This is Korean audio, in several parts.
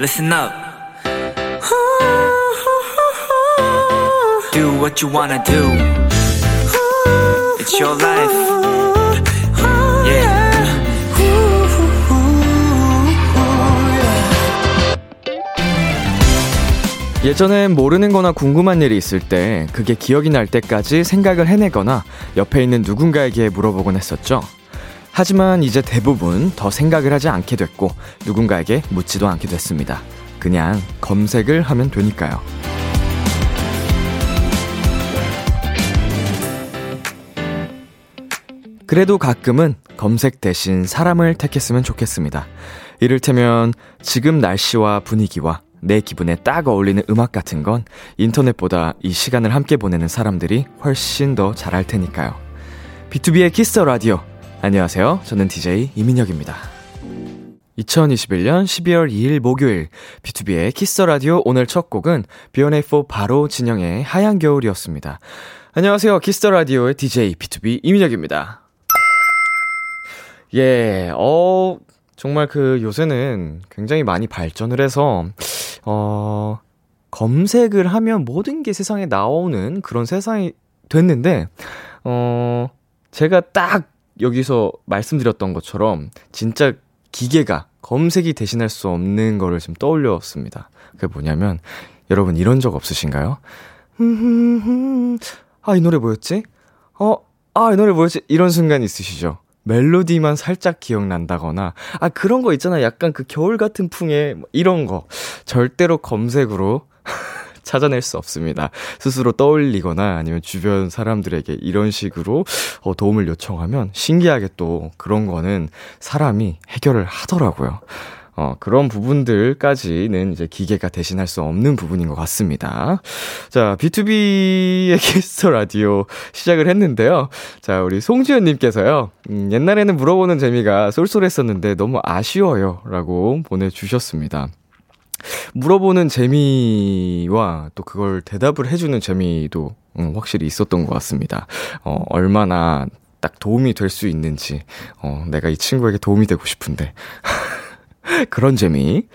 listen up. Do what you wanna do. It's your life. Yeah. 예전엔 모르는 거나 궁금한 일이 있을 때 그게 기억이 날 때까지 생각을 해내거나 옆에 있는 누군가에게 물어보곤 했었죠. 하지만 이제 대부분 더 생각을 하지 않게 됐고 누군가에게 묻지도 않게 됐습니다. 그냥 검색을 하면 되니까요. 그래도 가끔은 검색 대신 사람을 택했으면 좋겠습니다. 이를테면 지금 날씨와 분위기와 내 기분에 딱 어울리는 음악 같은 건 인터넷보다 이 시간을 함께 보내는 사람들이 훨씬 더 잘할 테니까요. B2B의 키스터 라디오. 안녕하세요. 저는 DJ 이민혁입니다. 2021년 12월 2일 목요일 B2B의 키스터 라디오 오늘 첫 곡은 B1A4 바로 진영의 하얀 겨울이었습니다. 안녕하세요. 키스터 라디오의 DJ B2B 이민혁입니다. 예, 어, 정말 그 요새는 굉장히 많이 발전을 해서, 어, 검색을 하면 모든 게 세상에 나오는 그런 세상이 됐는데, 어, 제가 딱 여기서 말씀드렸던 것처럼 진짜 기계가 검색이 대신할 수 없는 거를 지금 떠올렸습니다. 그게 뭐냐면, 여러분 이런 적 없으신가요? 아, 이 노래 뭐였지? 어, 아, 이 노래 뭐였지? 이런 순간 있으시죠? 멜로디만 살짝 기억난다거나, 아, 그런 거 있잖아. 약간 그 겨울 같은 풍의, 뭐 이런 거. 절대로 검색으로 찾아낼 수 없습니다. 스스로 떠올리거나 아니면 주변 사람들에게 이런 식으로 어, 도움을 요청하면 신기하게 또 그런 거는 사람이 해결을 하더라고요. 어, 그런 부분들까지는 이제 기계가 대신할 수 없는 부분인 것 같습니다. 자, B2B의 키스터 라디오 시작을 했는데요. 자, 우리 송지현님께서요, 음, 옛날에는 물어보는 재미가 쏠쏠했었는데 너무 아쉬워요. 라고 보내주셨습니다. 물어보는 재미와 또 그걸 대답을 해주는 재미도 음, 확실히 있었던 것 같습니다. 어, 얼마나 딱 도움이 될 수 있는지, 어, 내가 이 친구에게 도움이 되고 싶은데. 그런 재미.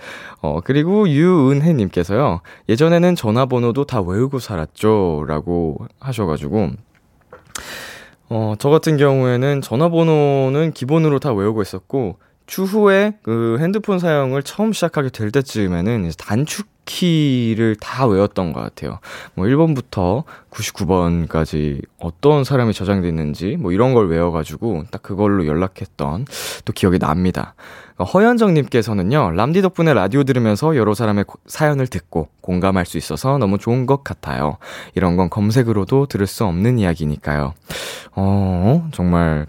어, 그리고 유은혜님께서요, 예전에는 전화번호도 다 외우고 살았죠. 라고 하셔가지고, 어, 저 같은 경우에는 전화번호는 기본으로 다 외우고 있었고, 추후에 그 핸드폰 사용을 처음 시작하게 될 때쯤에는 단축 키를 다 외웠던 것 같아요. 뭐 1번부터 99번까지 어떤 사람이 저장돼 있는지 뭐 이런 걸 외워가지고 딱 그걸로 연락했던 또 기억이 납니다. 허현정님께서는요, 람디 덕분에 라디오 들으면서 여러 사람의 사연을 듣고 공감할 수 있어서 너무 좋은 것 같아요. 이런 건 검색으로도 들을 수 없는 이야기니까요. 어, 정말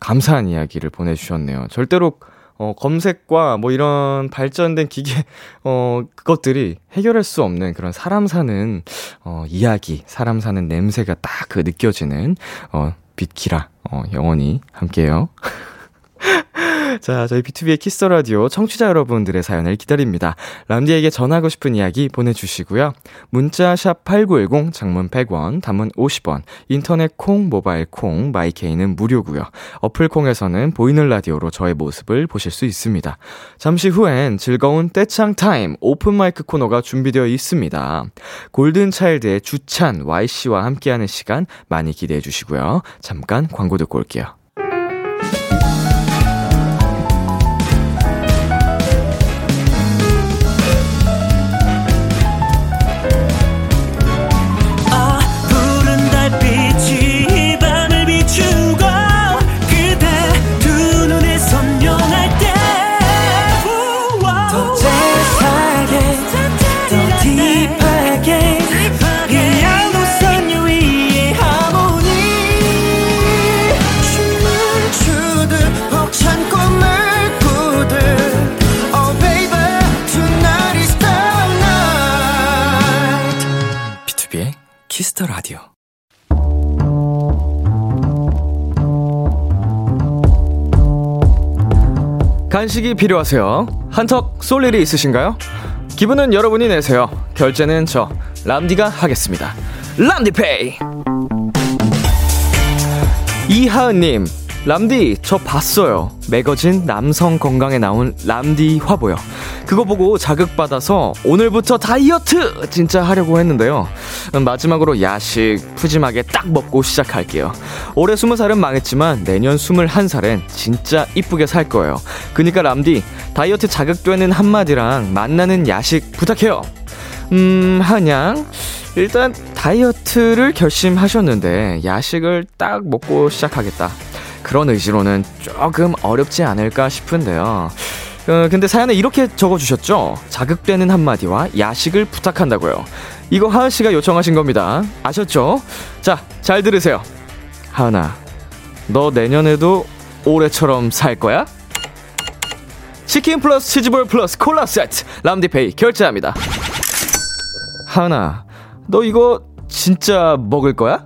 감사한 이야기를 보내주셨네요. 절대로 어, 검색과 뭐 이런 발전된 기계, 어, 그것들이 해결할 수 없는 그런 사람 사는, 어, 이야기, 사람 사는 냄새가 딱 그 느껴지는, 어, 빛키라, 어, 영원히 함께요. 자, 저희 B2B의 키스 라디오 청취자 여러분들의 사연을 기다립니다. 람디에게 전하고 싶은 이야기 보내주시고요. 문자 샵 #8910 장문 100원, 단문 50원, 인터넷 콩, 모바일 콩, my K는 무료고요. 어플 콩에서는 보이는 라디오로 저의 모습을 보실 수 있습니다. 잠시 후엔 즐거운 떼창 타임 오픈 마이크 코너가 준비되어 있습니다. 골든 차일드의 주찬 Y 씨와 함께하는 시간 많이 기대해 주시고요. 잠깐 광고 듣고 올게요. 간식이 필요하세요? 한턱 쏠 일이 있으신가요? 기분은 여러분이 내세요. 결제는 저 람디가 하겠습니다. 람디페이. 이하은님, 람디 저 봤어요. 매거진 남성 건강에 나온 람디 화보요. 그거 보고 자극받아서 오늘부터 다이어트 진짜 하려고 했는데요. 음, 마지막으로 야식 푸짐하게 딱 먹고 시작할게요. 올해 20살은 망했지만 내년 21살엔 진짜 이쁘게 살 거예요. 그니까 람디 다이어트 자극되는 한마디랑 만나는 야식 부탁해요. 음, 한양. 일단 다이어트를 결심하셨는데 야식을 딱 먹고 시작하겠다. 그런 의지로는 조금 어렵지 않을까 싶은데요. 어, 근데 사연에 이렇게 적어주셨죠? 자극되는 한마디와 야식을 부탁한다고요. 이거 하은 씨가 요청하신 겁니다. 아셨죠? 자, 잘 들으세요. 하은아, 너 내년에도 올해처럼 살 거야? 치킨 플러스 치즈볼 플러스 콜라 세트 람디페이 결제합니다. 하은아, 너 이거 진짜 먹을 거야?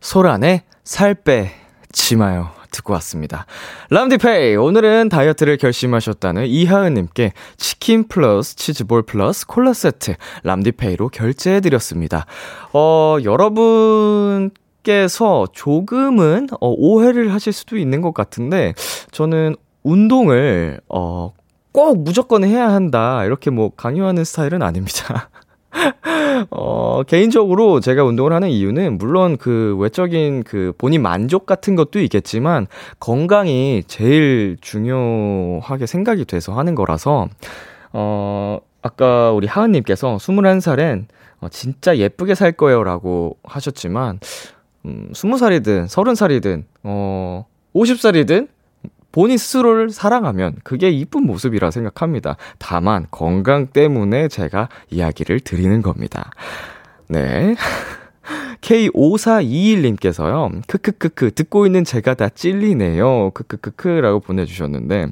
소란의 살 빼지 마요. 듣고 왔습니다. 람디페이, 오늘은 다이어트를 결심하셨다는 이하은님께 치킨 플러스 치즈볼 플러스 콜라 세트 람디페이로 결제해드렸습니다. 어, 여러분 께서 조금은 어, 오해를 하실 수도 있는 것 같은데, 저는 운동을, 어, 꼭 무조건 해야 한다. 이렇게 뭐 강요하는 스타일은 아닙니다. 어, 개인적으로 제가 운동을 하는 이유는 물론 그 외적인 그 본인 만족 같은 것도 있겠지만 건강이 제일 중요하게 생각이 돼서 하는 거라서 어, 아까 우리 하은님께서 21살엔 어, 진짜 예쁘게 살 거예요 라고 하셨지만 음, 20살이든 30살이든 어, 50살이든 본인 스스로를 사랑하면 그게 이쁜 모습이라 생각합니다. 다만 건강 때문에 제가 이야기를 드리는 겁니다. 네. K5421님께서요, 크크크크, 듣고 있는 제가 다 찔리네요. 크크크크라고 보내주셨는데,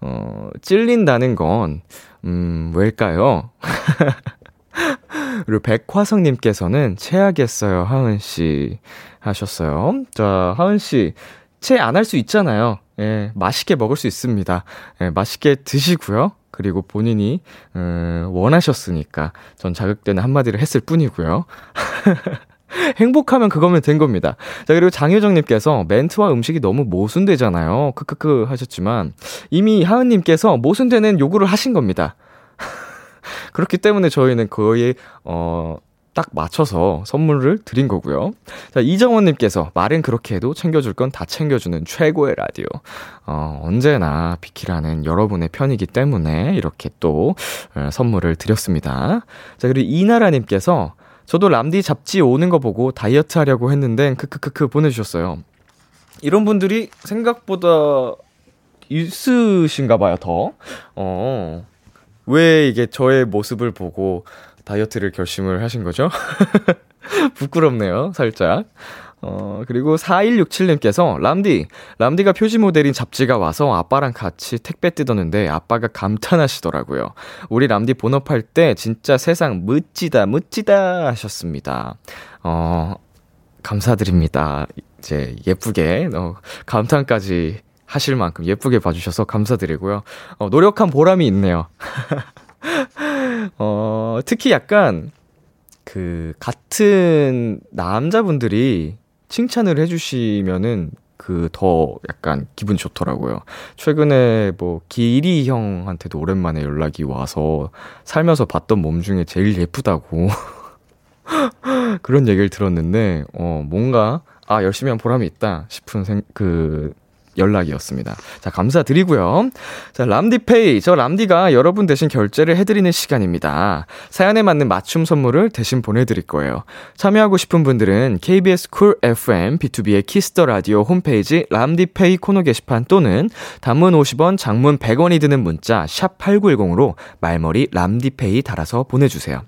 어, 찔린다는 건, 음, 왜일까요? 그리고 백화성님께서는 체하겠어요, 하은씨. 하셨어요. 자, 하은씨, 체안할 수 있잖아요. 예, 맛있게 먹을 수 있습니다. 예, 맛있게 드시고요. 그리고 본인이 음, 원하셨으니까 전 자극되는 한마디를 했을 뿐이고요. 행복하면 그거면 된 겁니다. 자, 그리고 장효정님께서 멘트와 음식이 너무 모순되잖아요. 크크크 하셨지만 이미 하은님께서 모순되는 요구를 하신 겁니다. 그렇기 때문에 저희는 거의, 어, 딱 맞춰서 선물을 드린 거고요. 자, 이정원님께서 말은 그렇게 해도 챙겨줄 건 다 챙겨주는 최고의 라디오. 어, 언제나 비키라는 여러분의 편이기 때문에 이렇게 또 어, 선물을 드렸습니다. 자, 그리고 이나라님께서 저도 람디 잡지 오는 거 보고 다이어트 하려고 했는데 크크크크 보내주셨어요. 이런 분들이 생각보다 있으신가 봐요, 더. 어, 왜 이게 저의 모습을 보고 다이어트를 결심을 하신 거죠? 부끄럽네요, 살짝. 어, 그리고 4167님께서, 람디, 람디가 표지 모델인 잡지가 와서 아빠랑 같이 택배 뜯었는데 아빠가 감탄하시더라고요. 우리 람디 본업할 때 진짜 세상 멋지다, 멋지다 하셨습니다. 어, 감사드립니다. 이제 예쁘게, 어, 감탄까지 하실 만큼 예쁘게 봐주셔서 감사드리고요. 어, 노력한 보람이 있네요. 어, 특히 약간, 그, 같은 남자분들이 칭찬을 해주시면은, 그, 더 약간 기분 좋더라고요. 최근에 뭐, 기리 형한테도 오랜만에 연락이 와서, 살면서 봤던 몸 중에 제일 예쁘다고. 그런 얘기를 들었는데, 어, 뭔가, 아, 열심히 한 보람이 있다 싶은 생, 그, 연락이었습니다. 자, 감사드리고요. 자, 람디페이. 저 람디가 여러분 대신 결제를 해드리는 시간입니다. 사연에 맞는 맞춤 선물을 대신 보내드릴 거예요. 참여하고 싶은 분들은 KBS 쿨 FM B2B의 키스터 라디오 홈페이지 람디페이 코너 게시판 또는 단문 50원, 장문 100원이 드는 문자 샵 8910으로 말머리 람디페이 달아서 보내주세요.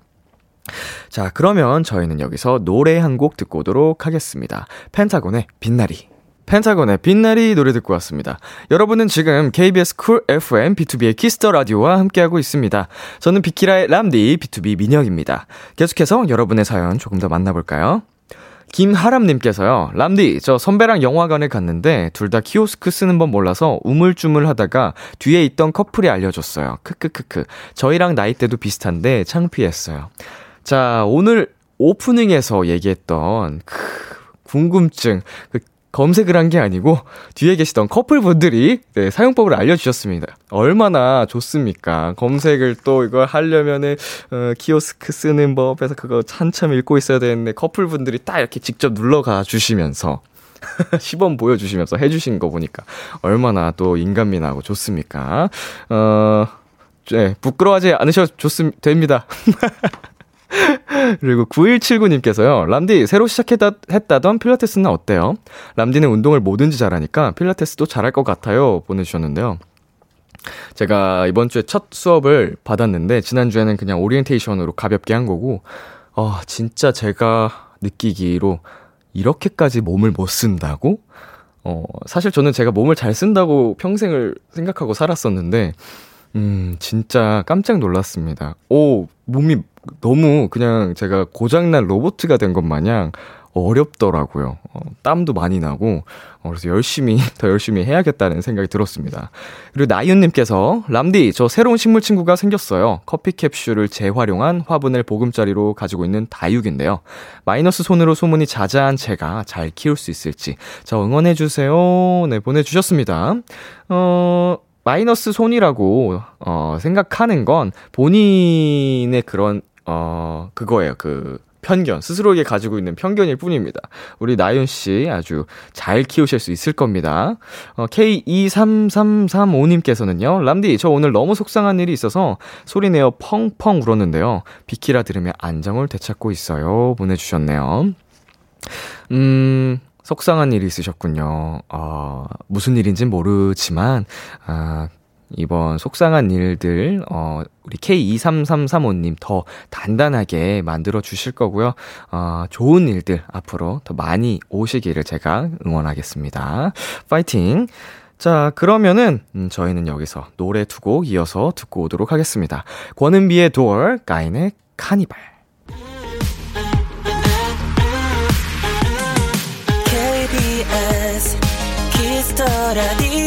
자, 그러면 저희는 여기서 노래 한 곡 듣고 오도록 하겠습니다. 펜타곤의 빛나리. 펜타곤의 빛나리 노래 듣고 왔습니다. 여러분은 지금 KBS 쿨 FM B2B의 키스터 라디오와 함께하고 있습니다. 저는 비키라의 람디 BTOB 민혁입니다. 계속해서 여러분의 사연 조금 더 만나볼까요? 김하람님께서요, 람디, 저 선배랑 영화관에 갔는데, 둘 다 키오스크 쓰는 법 몰라서 우물쭈물 하다가 뒤에 있던 커플이 알려줬어요. 크크크크. 저희랑 나이대도 비슷한데 창피했어요. 자, 오늘 오프닝에서 얘기했던, 크, 궁금증, 그 검색을 한 게 아니고 뒤에 계시던 커플분들이 네, 사용법을 알려주셨습니다. 얼마나 좋습니까? 검색을 또 이걸 하려면은 어, 키오스크 쓰는 법에서 그거 한참 읽고 있어야 되는데 커플분들이 딱 이렇게 직접 눌러가 주시면서 시범 보여주시면서 해주신 거 보니까 얼마나 또 인간미 나고 좋습니까? 어, 네, 부끄러워하지 않으셔도 좋습, 됩니다. 그리고 9179님께서요, 람디, 새로 시작했다 던 필라테스는 어때요? 람디는 운동을 뭐든지 잘하니까 필라테스도 잘할 것 같아요. 보내주셨는데요. 제가 이번 주에 첫 수업을 받았는데, 지난주에는 그냥 오리엔테이션으로 가볍게 한 거고, 어, 진짜 제가 느끼기로 이렇게까지 몸을 못 쓴다고? 어, 사실 저는 제가 몸을 잘 쓴다고 평생을 생각하고 살았었는데, 음, 진짜 깜짝 놀랐습니다. 오, 몸이 너무 그냥 제가 고장난 로보트가 된 것 마냥 어렵더라고요. 어, 땀도 많이 나고, 어, 그래서 열심히, 더 열심히 해야겠다는 생각이 들었습니다. 그리고 나윤님께서, 람디, 저 새로운 식물 친구가 생겼어요. 커피 캡슐을 재활용한 화분을 보금자리로 가지고 있는 다육인데요. 마이너스 손으로 소문이 자자한 제가 잘 키울 수 있을지, 저 응원해주세요. 네, 보내주셨습니다. 어, 마이너스 손이라고, 어, 생각하는 건 본인의 그런, 어, 그거예요. 그, 편견, 스스로에게 가지고 있는 편견일 뿐입니다. 우리 나윤 씨 아주 잘 키우실 수 있을 겁니다. 어, K23335님께서는요, 람디, 저 오늘 너무 속상한 일이 있어서 소리내어 펑펑 울었는데요. 비키라 들으며 안정을 되찾고 있어요. 보내주셨네요. 음, 속상한 일이 있으셨군요. 어, 무슨 일인진 모르지만, 아, 이번 속상한 일들, 어, 우리 K23335님 더 단단하게 만들어 주실 거고요. 어, 좋은 일들 앞으로 더 많이 오시기를 제가 응원하겠습니다. 파이팅! 자, 그러면은, 음, 저희는 여기서 노래 두 곡 이어서 듣고 오도록 하겠습니다. 권은비의 Door, 가인의 카니발. KBS Kiss the Radio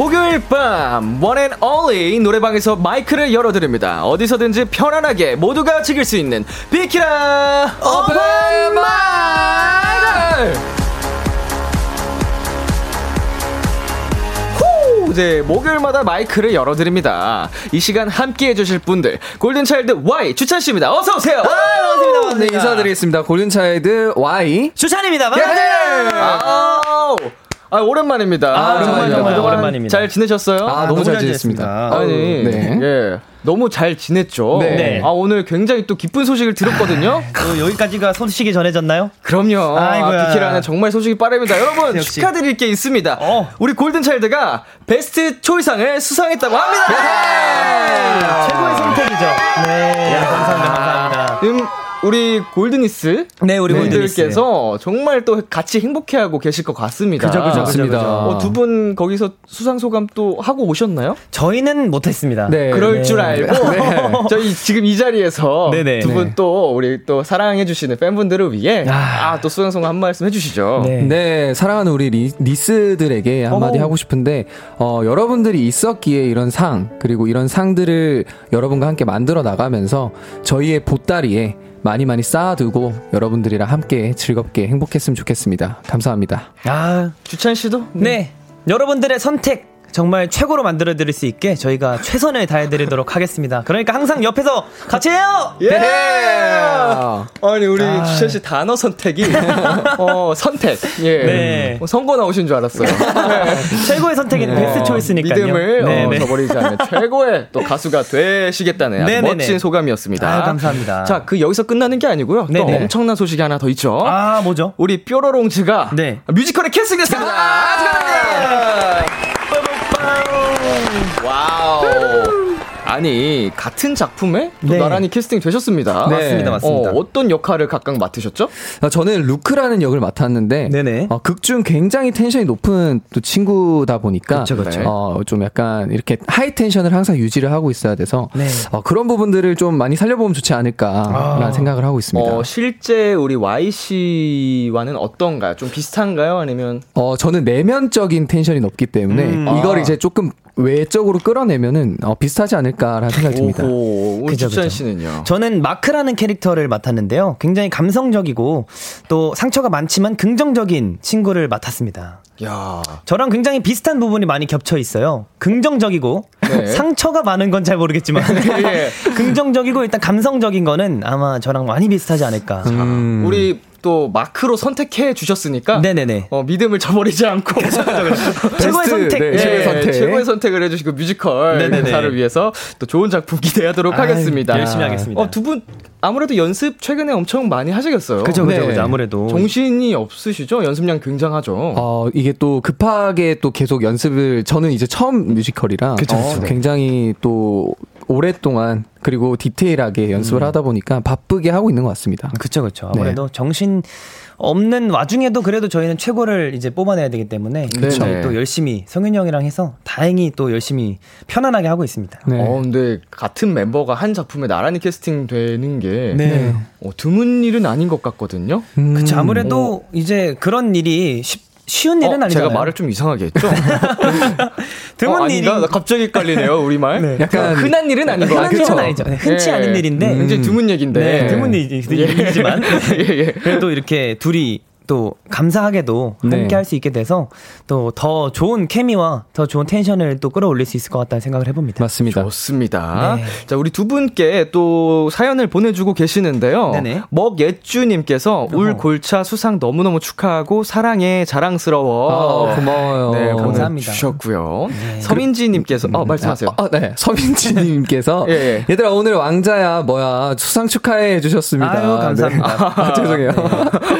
목요일 밤 one and only 노래방에서 마이크를 열어드립니다. 어디서든지 편안하게 모두가 즐길 수 있는 비키라 오픈 마이크! 후! 이제 목요일마다 마이크를 열어드립니다. 이 시간 함께 해주실 분들 골든차일드 Y 주찬 씨입니다. 어서 오세요. 반갑습니다. 네, 인사드리겠습니다. 골든차일드 Y. 주찬입니다. 예! 반갑습니다. 아우. 아 오랜만입니다. 아, 오랜만입니다. 정말 그동안 오랜만입니다. 잘 지내셨어요? 아, 너무 잘 지냈습니다. 아니, 네. 예. 너무 잘 지냈죠? 네. 네. 아, 오늘 굉장히 또 기쁜 소식을 들었거든요? 또 여기까지가 소식이 전해졌나요? 그럼요. 아이고야. 아, 비키라는 정말 소식이 빠릅니다. 여러분, 역시. 축하드릴 게 있습니다. 어. 우리 골든 차일드가 베스트 초이상을 수상했다고 합니다! 최고의 선택이죠. 네. 감사합니다. 감사합니다. 음, 우리 골드니스 네, 우리 분들께서 정말 또 같이 행복해하고 계실 것 같습니다. 그죠, 그죠, 맞습니다. 그죠. 어, 두분 거기서 수상 소감 또 하고 오셨나요? 저희는 못했습니다. 네. 그럴 네. 줄 알고 저희 지금 이 자리에서 네네. 두분 또 우리 또 사랑해 주시는 팬분들을 위해 아. 아또 수상송 한 말씀 해주시죠. 네. 네, 사랑하는 우리 리, 니스들에게 한마디 어머. 하고 싶은데, 어, 여러분들이 있었기에 이런 상, 그리고 이런 상들을 여러분과 함께 만들어 나가면서 저희의 보따리에 많이 많이 쌓아두고 여러분들이랑 함께 즐겁게 행복했으면 좋겠습니다. 감사합니다. 아, 주찬 씨도 네. 여러분들의 선택 정말 최고로 만들어 드릴 수 있게 저희가 최선을 다해 드리도록 하겠습니다. 그러니까 항상 옆에서 같이 해요. 예. 아. 아니 우리 주찬 씨 단어 선택이 어 선택 예 네. 어, 선거 나오신 줄 알았어요. 최고의 선택인 베스트 초이스니까요. 믿음을 네, 어, 네. 저버리지 않는 최고의 또 가수가 되시겠다는 아주 네네네. 멋진 소감이었습니다. 아유, 감사합니다. 자, 그 여기서 끝나는 게 아니고요. 또. 엄청난 소식이 하나 더 있죠. 아, 뭐죠? 우리 뾰로롱즈가 네. 뮤지컬에 캐스팅됐습니다. 축하드립니다. 와우. 아니 같은 작품에 또 네. 나란히 캐스팅 되셨습니다. 네. 맞습니다, 맞습니다. 어, 떤 역할을 각각 맡으셨죠? 어, 저는 루크라는 역을 맡았는데 네네. 어, 극중 굉장히 텐션이 높은 또 친구다 보니까 그쵸, 그쵸. 어, 좀 약간 이렇게 high tension을 항상 유지를 하고 있어야 돼서 네. 어, 그런 부분들을 좀 많이 살려보면 좋지 않을까라는 아. 생각을 하고 있습니다. 어, 실제 우리 Y 씨와는 어떤가요? 좀 비슷한가요? 아니면 어, 저는 내면적인 텐션이 높기 때문에 음. 이걸 아. 이제 조금 외적으로 끌어내면은 어, 비슷하지 않을까라는 생각이 듭니다. 오호, 그죠. 씨는요? 저는 마크라는 캐릭터를 맡았는데요. 굉장히 감성적이고 또 상처가 많지만 긍정적인 친구를 맡았습니다. 야, 저랑 굉장히 비슷한 부분이 많이 겹쳐 있어요. 긍정적이고 네. 상처가 많은 건 잘 모르겠지만 예. 긍정적이고 일단 감성적인 거는 아마 저랑 많이 비슷하지 않을까. 음. 우리 또 마크로 선택해 주셨으니까 네네네. 어, 믿음을 저버리지 않고 최고의 선택. 네, 예, 최고의 선택. 최고의 선택을 해주시고 뮤지컬 네네네. 행사를 위해서 또 좋은 작품 기대하도록 아유, 하겠습니다. 열심히 하겠습니다. 어, 두 분 아무래도 연습 최근에 엄청 많이 하시겠어요. 그죠, 그죠, 네. 그죠. 아무래도. 정신이 없으시죠? 연습량 굉장하죠. 어, 이게 또 급하게 또 계속 연습을, 저는 이제 처음 뮤지컬이라. 그쵸, 어, 그쵸. 굉장히 또 오랫동안 그리고 디테일하게 연습을 하다 보니까 바쁘게 하고 있는 것 같습니다. 그쵸, 그쵸. 아무래도 정신 없는 와중에도 그래도 저희는 최고를 이제 뽑아내야 되기 때문에 그쵸. 저희 또 열심히 성윤이 형이랑 해서 다행히 또 열심히 편안하게 하고 있습니다. 네. 어, 근데 같은 멤버가 한 작품에 나란히 캐스팅 되는 게 네. 어, 드문 일은 아닌 것 같거든요. 음, 그쵸. 아무래도 이제 그런 일이 쉽, 쉬운 일은 어, 아니잖아요. 제가 말을 좀 이상하게 했죠? 드문 어, 일이 갑자기 헷갈리네요, 우리 말. 네. 약간- 흔한 일은 아닌 것 흔한. 일은 아니죠. 네, 흔치 예. 않은 일인데 굉장히 드문 얘기인데. 네, 드문 일이- 일이지만 예, 예. 그래도 이렇게 둘이 또 감사하게도 네. 함께 할 수 있게 돼서 또 더 좋은 케미와 더 좋은 텐션을 또 끌어올릴 수 있을 것 같다는 생각을 해봅니다. 맞습니다. 좋습니다. 네. 자, 우리 두 분께 또 사연을 보내주고 계시는데요. 네네. 먹예쭈님께서 울 골차 수상 너무너무 축하하고 사랑해 자랑스러워. 아, 고마워요. 네, 감사합니다. 보내주셨고요. 서민지님께서, 어, 말씀하세요. 아, 네. 서민지님께서 예, 예. 얘들아 오늘 왕자야 뭐야 수상 축하해 주셨습니다. 아유, 감사합니다. 네. 아, 죄송해요.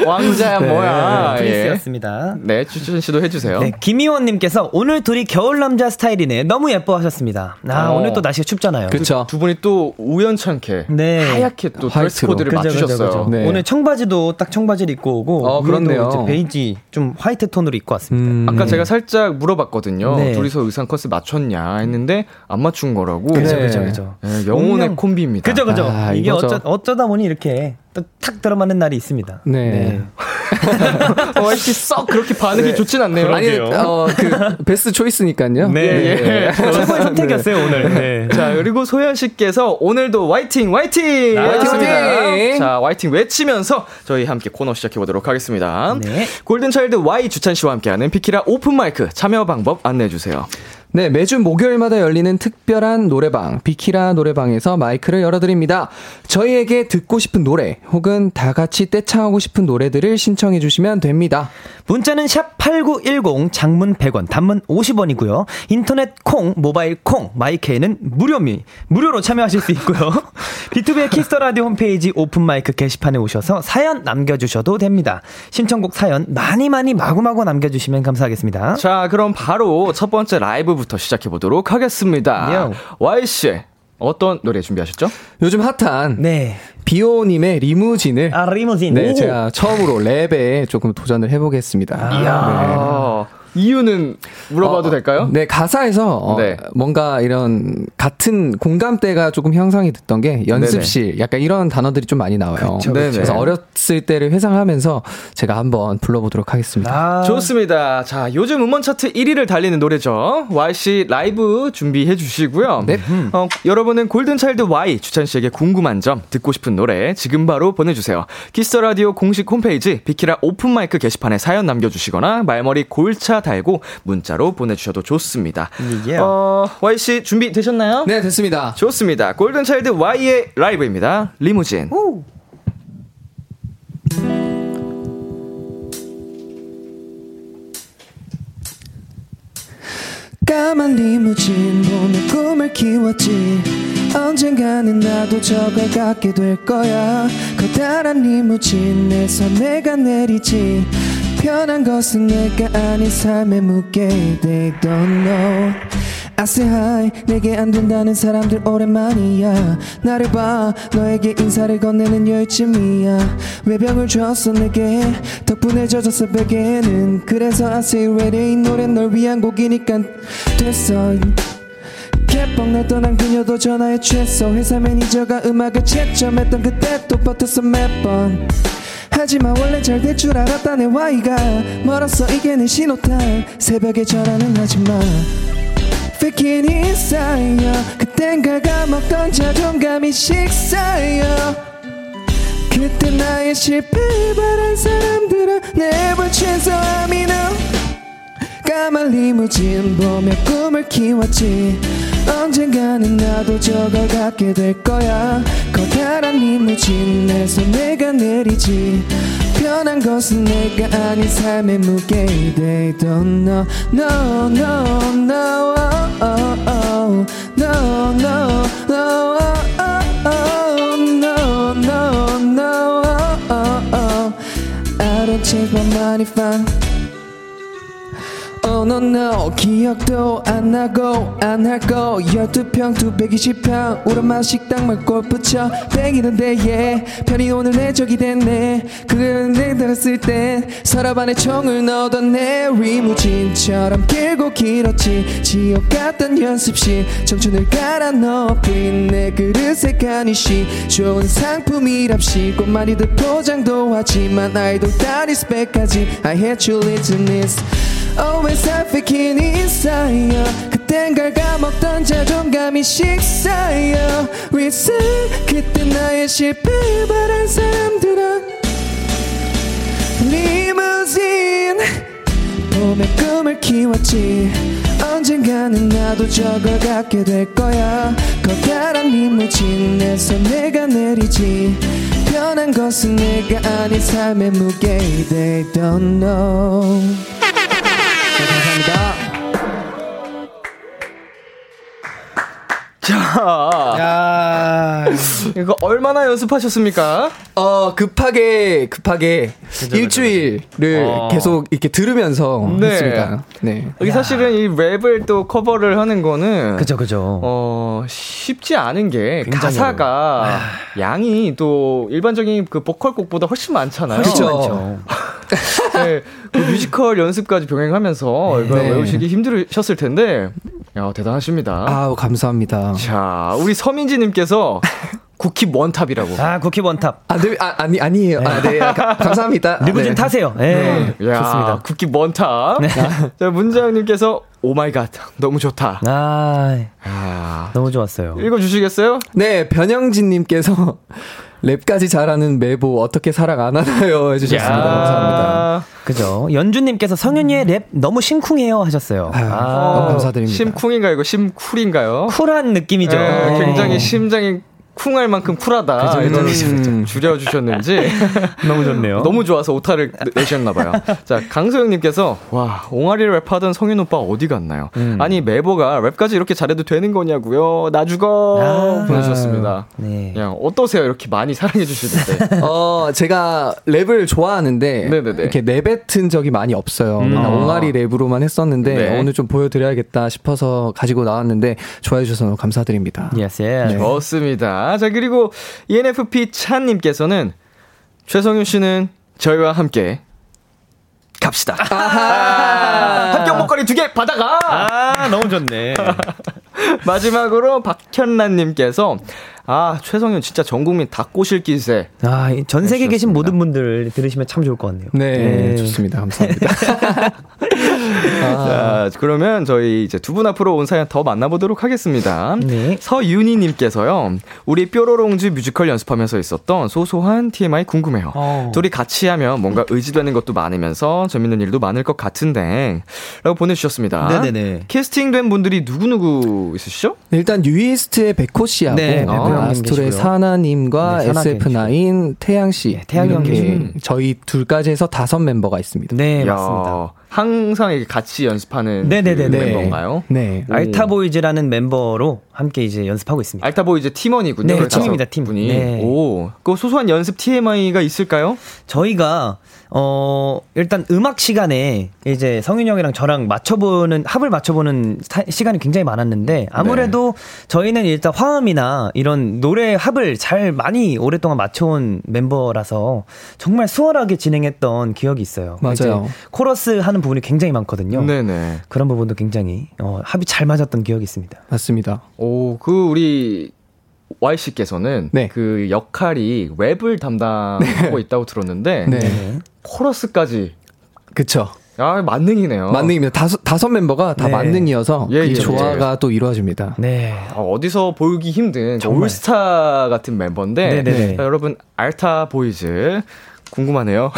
왕자야, 뭐야. 예. 프리스였습니다. 네, 주찬 씨도 해주세요. 네, 김희원님께서 오늘 둘이 겨울 남자 스타일이네. 너무 예뻐하셨습니다. 아, 어. 오늘 또 날씨가 춥잖아요. 그쵸. 두 분이 또 우연찮게 네. 하얗게 또 드레스 white로. 코드를 맞추셨어요. 네. 오늘 청바지도 딱 청바지를 입고 오고 어. 이제 베이지 좀 white 톤으로 입고 왔습니다. 음. 아까 제가 살짝 물어봤거든요. 네. 둘이서 의상 컷을 맞췄냐 했는데 안 맞춘 거라고. 그죠, 네. 그죠, 그죠. 네, 영혼의 운명. 콤비입니다. 그죠, 그죠. 아, 이게. 어쩌, 어쩌다 보니 이렇게 또 탁 들어맞는 날이 있습니다. 네. 어, 이렇게 썩 그렇게 반응이 좋진 않네요. 아니 어 그 best choice니까요. 네. 예. 최고의 선택이었어요, 오늘. 네. 자, 그리고 소연 씨께서 오늘도 화이팅, 화이팅! 아, 외쳤습니다. 화이팅! 자, 화이팅 외치면서 저희 함께 코너 시작해 보도록 하겠습니다. 네. 골든차일드 Y 주찬 씨와 함께하는 피키라 오픈 마이크 참여 방법 안내해 주세요. 네, 매주 목요일마다 열리는 특별한 노래방, 비키라 노래방에서 마이크를 열어드립니다. 저희에게 듣고 싶은 노래, 혹은 다 같이 떼창하고 싶은 노래들을 신청해 주시면 됩니다. 문자는 샵8910 장문 100원, 단문 50원이고요. 인터넷 콩, 모바일 콩, 마이케이는 무료미, 무료로 참여하실 수 있고요. 비투비의 Kiss the Radio 홈페이지 open mic 게시판에 오셔서 사연 남겨주셔도 됩니다. 신청곡 사연 많이 많이 마구마구 남겨주시면 감사하겠습니다. 자, 그럼 바로 첫 번째 라이브 부터 시작해 보도록 하겠습니다. 네. Y 씨, 어떤 노래 준비하셨죠? 요즘 핫한 네. 비오님의 리무진을 아, 리무진. 네, 오. 제가 처음으로 랩에 조금 도전을 해보겠습니다. 아, 이유는 물어봐도 어, 될까요? 네, 가사에서 어, 네. 뭔가 이런 같은 공감대가 조금 형성이 됐던 게 연습실, 약간 이런 단어들이 좀 많이 나와요. 그쵸, 그쵸. 그래서 어렸을 때를 회상하면서 제가 한번 불러보도록 하겠습니다. 아, 좋습니다. 자, 요즘 음원 차트 1위를 달리는 노래죠. YC 라이브 준비해 주시고요. 네. 어, 여러분은 골든차일드 Y 주찬 씨에게 궁금한 점, 듣고 싶은 노래 지금 바로 보내주세요. Kiss the Radio 공식 홈페이지 비키라 open mic 게시판에 사연 남겨주시거나 말머리 골차 달고 문자로 보내주셔도 좋습니다. 예. 어, YC 준비 되셨나요? 네, 됐습니다. 좋습니다. 골든차일드 Y의 라이브입니다. 리무진. 까만 리무진 보며 꿈을 키웠지 언젠가는 나도 저걸 갖게 될 거야 커다란 리무진에서 내가 내리지 편한 것은 내가 아닌 삶에 묻게 don't know. I say hi. 내게 안 된다는 사람들 오랜만이야. 나를 봐. 너에게 인사를 건네는 여유쯤이야. 외병을 줬어 내게 덕분에 젖었어 베개는. 그래서 I say ready. 이 노래 널 위한 곡이니까 됐어. 개뻥 날 떠난 그녀도 전화에 취했어. 회사 매니저가 음악을 채점했던 그때 또 버텼어 몇번 하지만 원래 잘 될 줄 알았다 내 와이가. 멀었어 이게 내 신호탄. 새벽에 전화는 하지마. Faking inside 그땐 갉아먹던 자존감이 식사여 그때 나의 실패를 바란 사람들은 never 최소함이 너 까만 리무진 보며 꿈을 키웠지 언젠가는 나도 저걸 갖게 될 거야 커다란 리무진 내손 내가 내리지 변한 것은 내가 아닌 삶의 무게 They don't know No no no oh, oh, oh. No no no oh, oh, oh. No no no oh, oh, oh. I don't change my money fine Oh no no 기억도 안 나고 안 할 거. 12평 220평. 우람한 식당 말 골프쳐 땡기는데 yeah 편히 오늘 내 적이 됐네. 그는 내 들었을 땐 서랍 안에 총을 넣던 내 리무진처럼 길고 길었지. 지옥 같던 연습실. 청춘을 갈아 넣어버린 내 그릇에 가니시 좋은 상품이랍시. 꽃말이들 포장도 하지만 아이돌 딸이 스펙까지. I hate you listen this Always faking inside 그땐 갉아먹던 자존감이 식사여. Reason 그때 나의 실패를 바란 사람들은 리무진. 봄에 꿈을 키웠지. 언젠가는 나도 저걸 갖게 될 거야. 커다란 리무진 내손 내가 내리지. 변한 것은 내가 아닌 삶의 무게 They don't know 자, 야. 이거 얼마나 연습하셨습니까? 어 급하게 급하게 일주일을 어. 계속 이렇게 들으면서 네. 했습니다. 네. 여기 사실은 이 랩을 또 커버를 하는 거는 그죠 그죠. 어, 쉽지 않은 게 가사가 양이 또 일반적인 그 보컬 곡보다 훨씬 많잖아요. 그쵸. 많죠. 네, 그 뮤지컬 연습까지 병행하면서 이걸 네. 외우시기 힘드셨을 텐데, 야, 대단하십니다. 아우 감사합니다. 자, 우리 서민지 님께서 쿠키 원탑이라고. 아 쿠키 원탑. 아, 네, 아 아니 아니에요. 아, 네. 아, 가- 감사합니다. 리무진 네. 타세요. 예. 야, 좋습니다. 쿠키 원탑. 자, 문자영님께서 oh my god 너무 좋다. 아 아, 너무 좋았어요. 읽어주시겠어요? 네, 변영진님께서 랩까지 잘하는 메보 어떻게 사랑 안 하나요? 해주셨습니다. 야. 감사합니다. 그죠. 연주님께서 성윤이의 랩 너무 심쿵해요 하셨어요. 아유, 아, 너무 감사드립니다. 심쿵인가요? 이거 심쿨인가요? 쿨한 느낌이죠. 네, 네. 굉장히 심장이 쿵할 만큼 쿨하다. 그죠, 이런 그죠, 그죠. 줄여주셨는지. 너무 좋네요. 너무 좋아서 오타를 내- 내셨나봐요. 자, 강소영님께서, 와, 옹알이 랩하던 성윤 오빠 어디 갔나요? 음. 아니, 메보가 랩까지 이렇게 잘해도 되는 거냐고요? 나 죽어! 아. 보내주셨습니다. 네. 그냥 어떠세요? 이렇게 많이 사랑해주시는데. 어, 제가 랩을 좋아하는데 네네네. 이렇게 내뱉은 적이 많이 없어요. 맨날 아. 옹알이 랩으로만 했었는데 네. 오늘 좀 보여드려야겠다 싶어서 가지고 나왔는데 좋아해 주셔서 너무 감사드립니다. yes 예. 네. 좋습니다. 자, 그리고 ENFP 찬님께서는 최성윤 씨는 저희와 함께 갑시다. 아, 합격 목걸이 두 개 받아가! 아 너무 좋네. 마지막으로 박현란님께서 아 최성윤 진짜 전 국민 다 꼬실 기세. 아 전 세계에 계신 해주셨습니다. 모든 분들 들으시면 참 좋을 것 같네요. 네, 좋습니다. 감사합니다. 자 그러면 저희 이제 두 분 앞으로 온 사연 더 만나보도록 하겠습니다. 네. 서윤희님께서요 우리 뾰로롱즈 뮤지컬 연습하면서 있었던 소소한 TMI 궁금해요. 어. 둘이 같이 하면 뭔가 의지되는 것도 많으면서 재밌는 일도 많을 것 같은데.라고 보내주셨습니다. 네네네. 캐스팅된 분들이 누구 누구 있으시죠? 일단 뉴이스트의 백호 씨하고 네, 어, 백호 형님 아스토의. 사나님과 네, 사나 SF9 태양 씨 네, 태양이 형. 저희 둘까지 해서 다섯 멤버가 있습니다. 네 야, 맞습니다. 항상 이렇게 같이 연습하는 네네네네. 그 멤버인가요? 네. 알타보이즈라는 멤버로 함께 이제 연습하고 있습니다. 알타보이즈 팀원이군요. 네, 팀입니다, 팀. 분이. 네. 오, 그 소소한 연습 TMI가 있을까요? 저희가 어, 일단 음악 시간에 이제 성윤 형이랑 저랑 맞춰보는, 합을 맞춰보는 사, 시간이 굉장히 많았는데 아무래도 네. 저희는 일단 화음이나 이런 노래 합을 잘 많이 오랫동안 맞춰온 멤버라서 정말 수월하게 진행했던 기억이 있어요. 맞아요. 코러스 하는 부분이 굉장히 많거든요. 네네. 그런 부분도 굉장히 어, 합이 잘 맞았던 기억이 있습니다. 맞습니다. 오, 그 우리 Y 씨께서는 네. 그 역할이 랩을 담당하고 네. 있다고 들었는데 네. 코러스까지 그쵸. 아, 만능이네요. 만능입니다. 다섯, 다섯 멤버가 다 네. 만능이어서 예, 예, 조화가 예. 또 이루어집니다. 네. 어, 어디서 보기 힘든 올스타 같은 멤버인데 네, 네, 네. 자, 여러분 알타 보이즈 궁금하네요.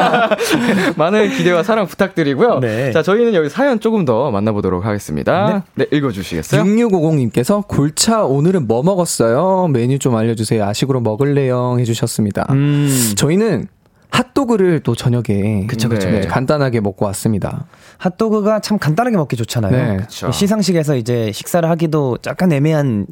많은 기대와 사랑 부탁드리고요. 네. 자, 저희는 여기 사연 조금 더 만나보도록 하겠습니다. 네, 네 읽어주시겠어요? 6650님께서 골차 오늘은 뭐 먹었어요? 메뉴 좀 알려주세요. 야식으로 먹을래요? 해주셨습니다. 음. 저희는 핫도그를 또 저녁에 그쵸, 그쵸, 네, 간단하게 먹고 왔습니다. 핫도그가 참 간단하게 먹기 좋잖아요. 네, 시상식에서 이제 식사를 하기도 약간 애매한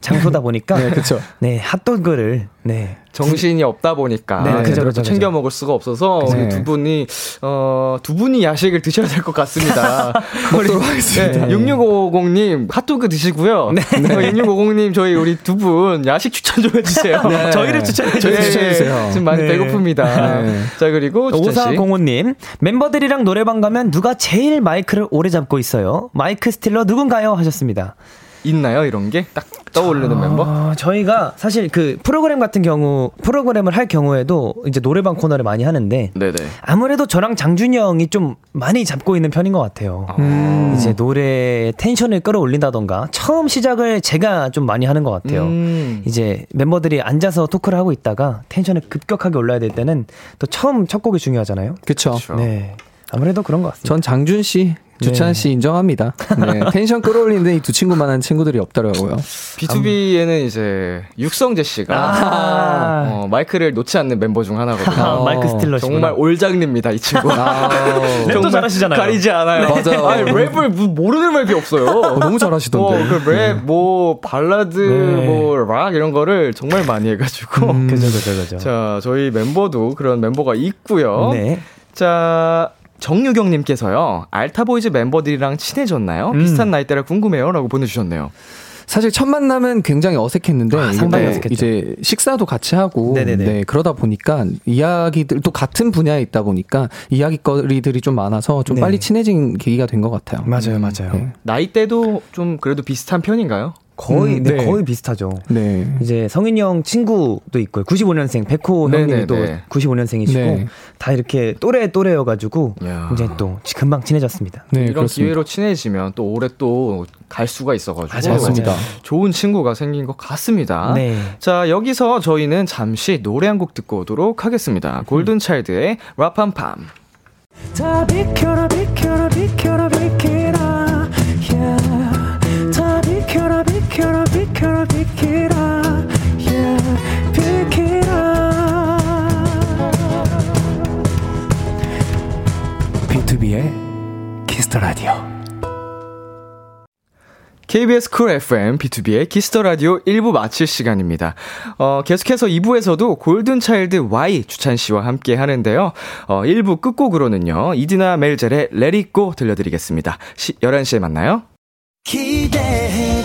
장소다 보니까 네, 그쵸. 네, 핫도그를 네. 정신이 없다 보니까 네, 그죠, 그죠, 챙겨 먹을 수가 없어서 우리 두 분이 어, 두 분이 야식을 드셔야 될 것 같습니다. 먹도록 하겠습니다. 네, 6650님 핫도그 드시고요. 네. 네. 6650님 저희 우리 두 분 야식 추천 좀 해주세요. 네. 저희를 추천해 주세요. 네, 지금 많이 네. 배고픕니다. 네. 자 그리고 5405님 멤버들이랑 노래방 가면 누가 제일 마이크를 오래 잡고 있어요? 마이크 스틸러 누군가요? 하셨습니다. 있나요 이런 게 딱 떠오르는 아, 멤버? 저희가 사실 그 프로그램 같은 경우 프로그램을 할 경우에도 이제 노래방 코너를 많이 하는데 네네. 아무래도 저랑 장준이 형이 좀 많이 잡고 있는 편인 것 같아요. 음. 이제 노래 텐션을 끌어올린다던가 처음 시작을 제가 좀 많이 하는 것 같아요. 음. 이제 멤버들이 앉아서 토크를 하고 있다가 텐션을 급격하게 올라야 될 때는 또 처음 첫 곡이 중요하잖아요. 그렇죠. 네. 아무래도 그런 것 같습니다. 전 장준 씨 주찬 네. 씨 인정합니다. 네, 텐션 끌어올리는데 이 두 친구만한 친구들이 없더라고요. 비투비에는 이제 육성재 씨가 아~ 어, 마이크를 놓지 않는 멤버 중 하나거든요. 아, 마이크 stealer 정말 올장입니다 이 친구. 아, 랩도 잘하시잖아요. 가리지 않아요. 맞아요. 아니, 랩을 모르는 랩이 없어요. 어, 너무 잘하시던데. 어, 그 랩, 뭐 발라드, 네. 뭐 락 이런 거를 정말 많이 해가지고. 음, 그죠, 그죠, 그죠. 자, 저희 멤버도 그런 멤버가 있고요. 네. 자, 정유경님께서요, 알타보이즈 멤버들이랑 친해졌나요? 음. 비슷한 나이대라 궁금해요. 라고 보내주셨네요. 사실 첫 만남은 굉장히 어색했는데 아, 상당히 어색했죠. 이제 식사도 같이 하고 네네네. 네, 그러다 보니까 이야기들 또 같은 분야에 있다 보니까 이야기거리들이 좀 많아서 좀 네. 빨리 친해진 계기가 된 것 같아요. 맞아요, 맞아요. 네. 나이대도 좀 그래도 비슷한 편인가요? 거의 음, 네. 네. 거의 비슷하죠. 네. 이제 성인 형 친구도 있고요. 95년생 백호 형님도 95년생이시고 네. 다 이렇게 또래 또래여 가지고 이제 또 금방 친해졌습니다. 네, 이런 그렇습니다. 기회로 친해지면 또 오래 또 갈 수가 있어 가지고 맞습니다. 좋은 친구가 생긴 것 같습니다. 네. 자, 여기서 저희는 잠시 노래 한 곡 듣고 오도록 하겠습니다. 골든 차일드의 라팜팜. 다 비켜라 비켜라 비켜라 비켜 비켜라 비켜라 비켜라 yeah 비켜라 B2B의 키스터 라디오 KBS 쿨 FM, B2B의 키스터 라디오 1부 마칠 시간입니다. 어, 계속해서 2부에서도 Golden Child Y 주찬 씨와 함께 하는데요. 어, 1부 끝곡으로는요, 이디나 멘젤의 Let It Go 들려드리겠습니다. 시, 11시에 만나요. 기대해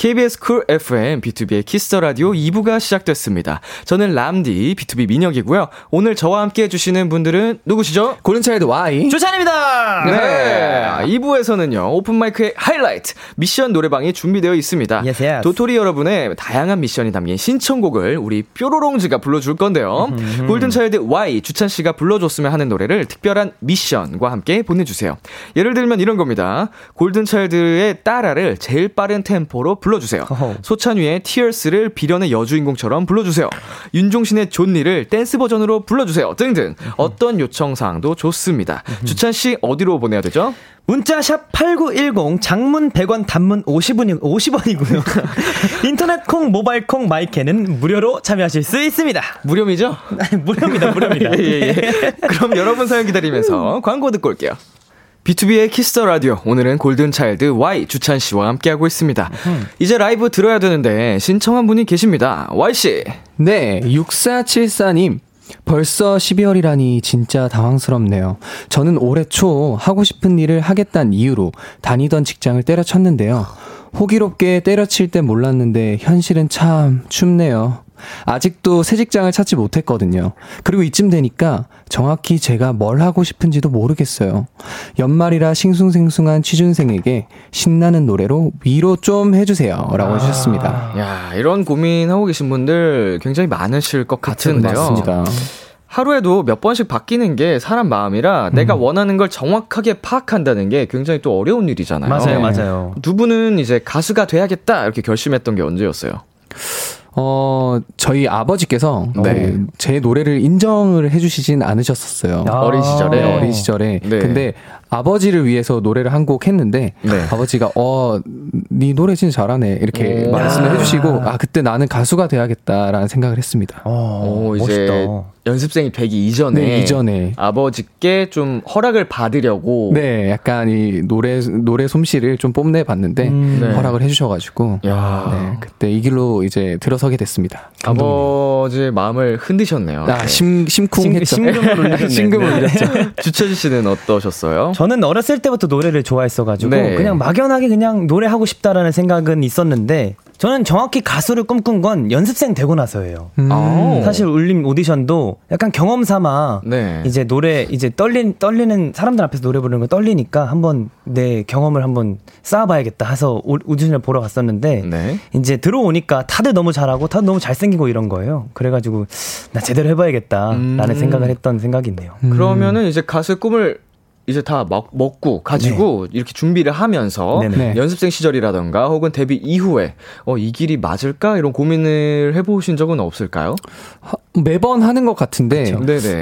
KBS 쿨 FM B2B의 키스터 라디오 2부가 시작됐습니다. 저는 람디 BTOB 민혁이고요. 오늘 저와 함께 해주시는 분들은 누구시죠? 골든차일드 Y. 조찬입니다. 네. 2부에서는요, 오픈 마이크의 하이라이트, 미션 노래방이 준비되어 있습니다. Yes, yes. 도토리 여러분의 다양한 미션이 담긴 신청곡을 우리 뾰로롱즈가 불러줄 건데요. Golden Child Y, 주찬 씨가 불러줬으면 하는 노래를 특별한 미션과 함께 보내주세요. 예를 들면 이런 겁니다. Golden Child의 따라를 제일 빠른 템포로 불러 주세요. 어허. 소찬휘의 Tears를 비련의 여주인공처럼 불러주세요. 윤종신의 좋니를 댄스 버전으로 불러주세요. 등등. 어떤 요청사항도 좋습니다. 주찬 씨 어디로 보내야 되죠? 문자 샵 8910 장문 100원 단문 50원이, 50원이고요. 인터넷 콩 모바일 콩 마이K는 무료로 참여하실 수 있습니다. 무료이죠? 무료입니다. 무료입니다. 예, 예, 예. 그럼 여러분 사연 기다리면서 광고 듣고 올게요. B2B의 키스터 라디오. 오늘은 Golden Child Y 주찬 씨와 함께하고 있습니다. 이제 라이브 들어야 되는데 신청한 분이 계십니다. Y씨. 네, 6474님. 벌써 12월이라니 진짜 당황스럽네요. 저는 올해 초 하고 싶은 일을 하겠다는 이유로 다니던 직장을 때려쳤는데요. 호기롭게 때려칠 때 몰랐는데 현실은 참 춥네요. 아직도 새 직장을 찾지 못했거든요. 그리고 이쯤 되니까 정확히 제가 뭘 하고 싶은지도 모르겠어요. 연말이라 싱숭생숭한 취준생에게 신나는 노래로 위로 좀 해주세요. 라고 해주셨습니다. 야, 이런 고민하고 계신 분들 굉장히 많으실 것 같은데요. 맞습니다. 하루에도 몇 번씩 바뀌는 게 사람 마음이라 내가 원하는 걸 정확하게 파악한다는 게 굉장히 또 어려운 일이잖아요. 맞아요, 맞아요. 두 분은 이제 가수가 돼야겠다 이렇게 결심했던 게 언제였어요? 어, 저희 아버지께서 네. 어, 제 노래를 인정을 해주시진 않으셨었어요. 아. 어린 시절에? 네, 어린 시절에. 네. 근데 아버지를 위해서 노래를 한 곡 했는데 네. 아버지가 어, 네 노래 진짜 잘하네 이렇게 오. 말씀을 야. 해주시고 아 그때 나는 가수가 돼야겠다라는 생각을 했습니다. 어, 오, 이제 멋있다. 연습생이 되기 이전에 네, 이전에. 아버지께 좀 허락을 받으려고 네, 약간 이 노래 노래 솜씨를 좀 뽐내 봤는데 음. 네. 허락을 해주셔가지고 야. 네, 그때 이 길로 이제 들어서게 됐습니다. 아버지의 마음을 흔드셨네요. 아, 심 심쿵했죠. 심금을. 심금을 네. 울렸죠. 주철 씨는 어떠셨어요? 저는 어렸을 때부터 노래를 좋아했어가지고 네. 그냥 막연하게 그냥 노래하고 싶다라는 생각은 있었는데 저는 정확히 가수를 꿈꾼 건 연습생 되고 나서예요. 음. 아우. 사실 울림 오디션도 약간 경험 삼아 네. 이제 노래 이제 떨린 떨리는 사람들 앞에서 노래 부르는 거 떨리니까 한번 내 경험을 한번 쌓아봐야겠다 해서 오- 오디션을 보러 갔었는데 네. 이제 들어오니까 다들 너무 잘하고 다들 너무 잘생기고 이런 거예요. 그래가지고 나 제대로 해봐야겠다라는 음. 생각을 했던 생각이 있네요. 그러면은 이제 가수의 꿈을 이제 다 먹, 먹고 가지고 이렇게 준비를 하면서 네네. 네. 연습생 시절이라던가 혹은 데뷔 이후에 어, 이 길이 맞을까 이런 고민을 해보신 적은 없을까요? 하- 매번 하는 것 같은데.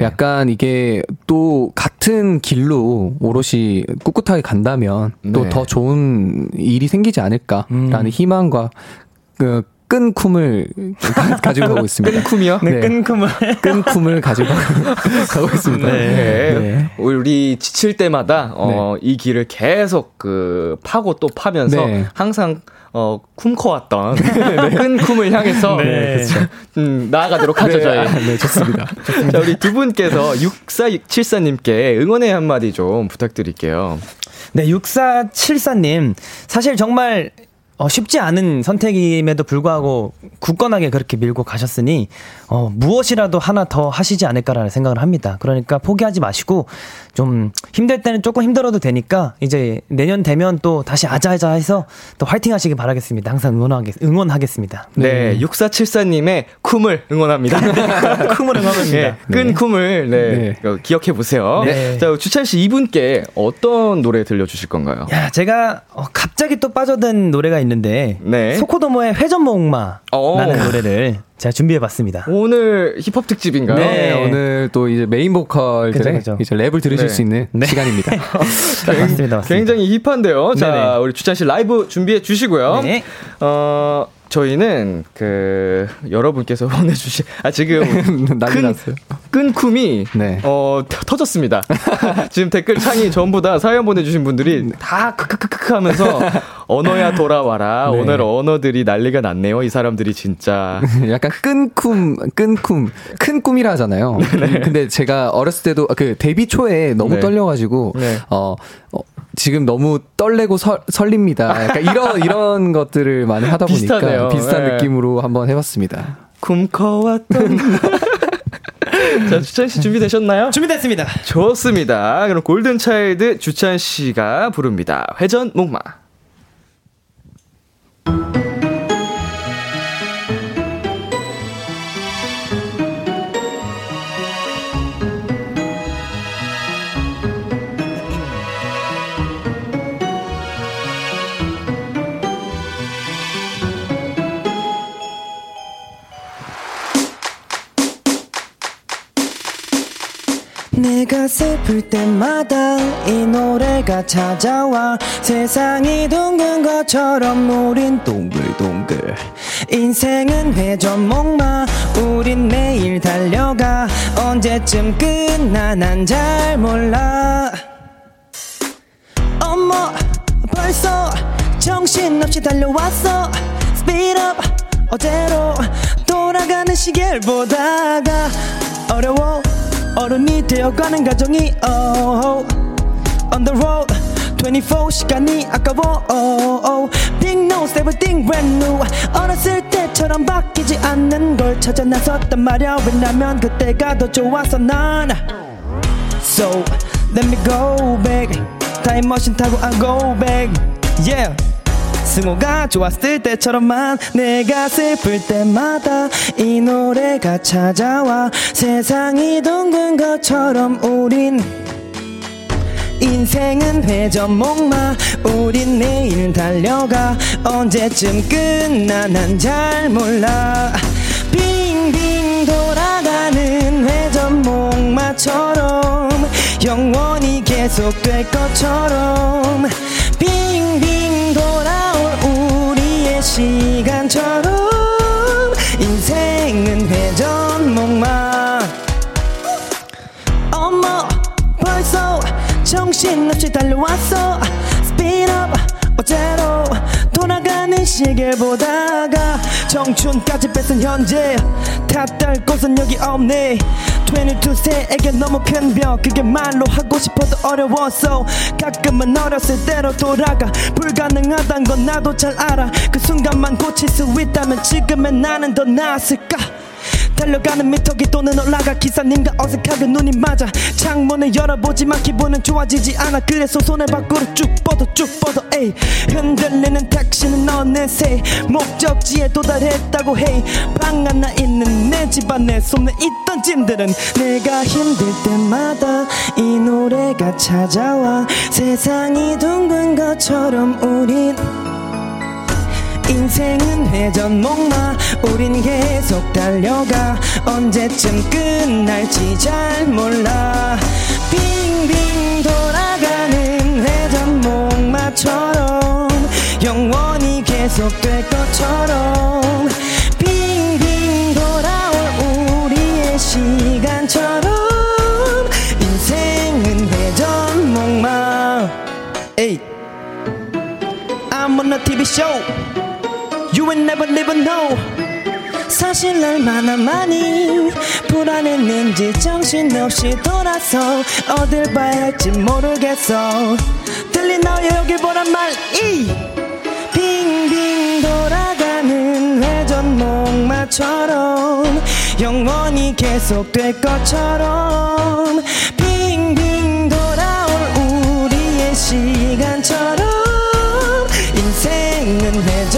약간 이게 또 같은 길로 오롯이 꿋꿋하게 간다면 또 네. 더 좋은 일이 생기지 않을까라는 희망과 그 끈 꿈을 가- 가지고 가고 있습니다. 끈쿰이요? 네. 끈금을 끈 꿈을 가지고 가고 있습니다. 네. 네. 우리 지칠 때마다 어, 이 길을 계속 그 파고 또 파면서 네. 항상 어, 쿰커왔던 끈 쿰을 향해서 네. 음, 나아가도록 하죠 저희. 네, 좋습니다. 자, 우리 두 분께서 6474님께 응원의 한마디 좀 부탁드릴게요. 네, 6474님. 사실 정말 어, 쉽지 않은 선택임에도 불구하고 굳건하게 그렇게 밀고 가셨으니 어, 무엇이라도 하나 더 하시지 않을까라는 생각을 합니다. 그러니까 포기하지 마시고 좀 힘들 때는 조금 힘들어도 되니까 이제 내년 되면 또 다시 아자아자 해서 또 화이팅 하시길 바라겠습니다. 항상 응원하겠, 응원하겠습니다. 네, 6474님의 쿰을 응원합니다. 쿵을 응원합니다. 네, 끈 쿰을 네, 네. 어, 기억해 보세요. 네. 자, 주찬 씨 이분께 어떤 노래 들려주실 건가요? 야, 제가 어, 갑자기 또 빠져든 노래가 있는데 네. sokodomo의 회전목마라는 오. 노래를 제가 준비해봤습니다. 오늘 힙합 특집인가요? 네. 네, 오늘 또 이제 메인 그죠. 이제 랩을 들으실 네. 수 있는 네. 시간입니다. 맞습니다, 맞습니다. 굉장히 힙한데요. 자, 네네. 우리 주찬 씨 라이브 준비해 주시고요. 네. 어, 저희는 그 여러분께서 보내주신 아 지금 난리 큰- 났어요. 끈 쿰이 네. 어 터- 터졌습니다. 지금 댓글 창이 전부 다 사연 보내주신 분들이 다 크크크크 하면서 언어야 돌아와라. 네. 오늘 언어들이 난리가 났네요. 이 사람들이 진짜. 약간 끈꿈, 끈꿈, 큰 꿈이라 하잖아요. 근데 제가 어렸을 때도 그 데뷔 초에 너무 네. 떨려가지고 네. 어, 어, 지금 너무 떨리고 설, 설립니다. 약간 이런 이런 것들을 많이 하다 보니까 비슷하네요. 비슷한 네. 느낌으로 한번 해봤습니다. 굶커왔던. 자, 주찬 씨 준비되셨나요? 준비됐습니다. 좋습니다. 그럼 골든 차일드 주찬 씨가 부릅니다. 회전 목마. 슬플 때마다 이 노래가 찾아와 세상이 둥근 것처럼 우린 동글동글. 인생은 회전목마 우린 매일 달려가. 언제쯤 끝나 난 잘 몰라. 어머 벌써 정신없이 달려왔어. Speed up 어제로 돌아가는 시계를 보다가 어려워 어른이 되어가는 가정이 oh, On the road 24 시간이 아까워 oh, oh. Big nose everything brand new 어렸을 때처럼 바뀌지 않는 걸 찾아 나섰단 말야 왜냐면 그때가 더 좋았어 난 So let me go back 타임머신 타고 I go back Yeah 승호가 좋았을 때처럼만 내가 슬플 때마다 이 노래가 찾아와 세상이 둥근 것처럼 우린 인생은 회전목마 우린 매일 달려가 언제쯤 끝나 난 잘 몰라. 빙빙 돌아가는 회전목마처럼 영원히 계속될 것처럼 우리의 시간처럼 인생은 회전목마 어머 벌써 정신없이 달려왔어. Speed up 어제로 돌아가는 시계를 보다가 청춘까지 뺏은 현재 탓할 곳은 여기 없네. 22세에게 너무 큰 벽. 그게 말로 하고 싶어도 어려웠어. 가끔은 어렸을 때로 돌아가 불가능하단 건 나도 잘 알아. 그 순간만 고칠 수 있다면 지금의 나는 더 나았을까 달려가는 미터기 또는 올라가 기사님과 어색하게 눈이 맞아. 창문을 열어보지만 기분은 좋아지지 않아. 그래서 손을 밖으로 쭉 뻗어 쭉 뻗어 에이. 흔들리는 택시는 어느새 목적지에 도달했다고 해방 하나 있는 내 집안에 손에 있던 짐들은 내가 힘들 때마다 이 노래가 찾아와 세상이 둥근 것처럼 우린 인생은 회전목마 우린 계속 달려가. 언제쯤 끝날지 잘 몰라. 빙빙 돌아가는 회전목마처럼 영원히 계속될 것처럼 빙빙 돌아올 우리의 시간처럼 인생은 회전목마. 에이 a TV show. You will never never know 사실 얼마나 많이 불안했는지 정신없이 돌아서 어딜 봐야 할지 모르겠어. 들리나요 여길 보란 말이 빙빙 돌아가는 회전 목마처럼 영원히 계속될 것처럼 빙빙 돌아올 우리의 시간처럼 인생은 회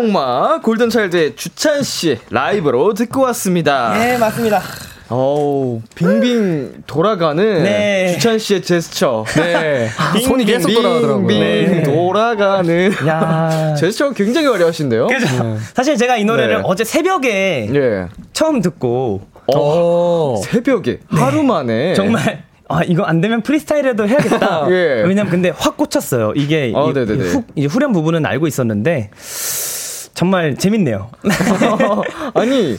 회전목마 골든차일드의 주찬 씨 라이브로 듣고 왔습니다. 네, 맞습니다. 어우, 빙빙 돌아가는 네. 주찬 씨의 제스처. 네. 빙, 손이 빙, 계속 빙, 돌아가더라고요. 빙 네. 돌아가는. 야. 제스처가 굉장히 화려하신데요? 그죠? 사실 제가 이 노래를 네. 어제 새벽에 예. 처음 듣고 어, 오. 새벽에 하루 만에 정말 아 이거 안 되면 프리스타일에도 해야겠다. 예. 왜냐면 근데 확 꽂혔어요. 이게 어, 이. 이 후, 이제 후렴 부분은 알고 있었는데 정말 재밌네요. 아니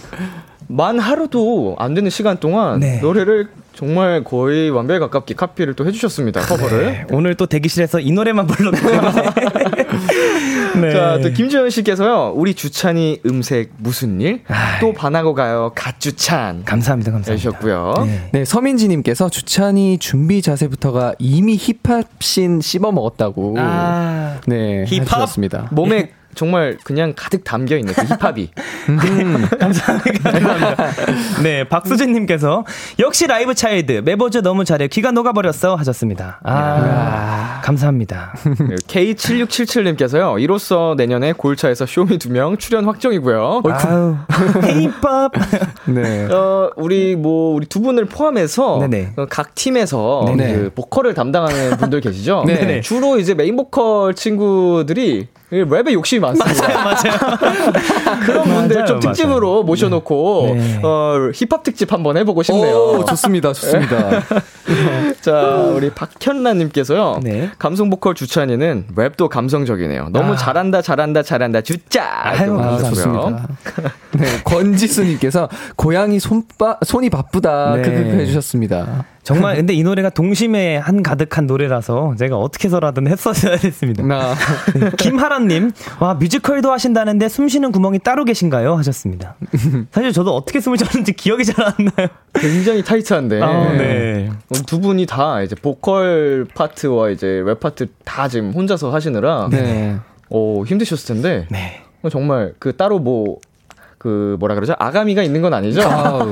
만 하루도 안 되는 시간 동안 네. 노래를 정말 거의 완벽에 가깝게 카피를 또 해주셨습니다 커버를. 네, 오늘 또 대기실에서 이 노래만 불렀기. 네. 자, 또 김지현 씨께서요. 우리 주찬이 음색 무슨 일? 또 반하고 가요. 갓주찬. 감사합니다, 감사합니다. 해주셨고요. 네. 네, 서민지 님께서 주찬이 준비 자세부터가 이미 힙합신 씹어 먹었다고. 아, 네, 힙합? 해주셨습니다. 몸에 정말 그냥 가득 담겨 있는 그 힙합이. 감사합니다. 감사합니다. 네, 박수진님께서 역시 라이브 차일드 메보즈 너무 잘해 귀가 녹아버렸어 하셨습니다. 아, 감사합니다. 네, K7677님께서요. 이로써 내년에 골차에서 쇼미 2명 출연 확정이고요. K-pop. 네. 어, 우리 뭐 우리 두 분을 포함해서 네네. 어, 각 팀에서. 그 보컬을 담당하는 분들 계시죠? 네네. 주로 이제 메인 보컬 친구들이 랩에 욕심이 많습니다. 맞아요. 그런 분들 맞아요, 좀 특집으로 모셔놓고 네. 어, 힙합 특집 한번 해보고 싶네요. 오, 좋습니다, 좋습니다. 자, 우리 박현란님께서요. 네. 감성 보컬 주찬이는 랩도 감성적이네요. 너무 아. 잘한다, 잘한다, 잘한다, 주짜. 아유, 아, 좋습니다. 네, 권지수님께서 고양이 손바, 손이 바쁘다. 네. 크크크 해주셨습니다. 정말 근데 이 노래가 동심에 한 가득한 노래라서 제가 어떻게 해서라든 했었어야 됐습니다. 나, 네, 김하란님, 와 뮤지컬도 하신다는데 숨 쉬는 구멍이 따로 계신가요? 하셨습니다. 사실 저도 어떻게 숨을 쉬었는지 기억이 잘 안 나요. 굉장히 타이트한데. 아, 네. 어, 두 분이 다 이제 보컬 파트와 이제 랩 파트 다 지금 혼자서 하시느라 네. 어, 힘드셨을 텐데 네. 어, 정말 그 따로 뭐 그 뭐라 그러죠? 아가미가 있는 건 아니죠? 아우,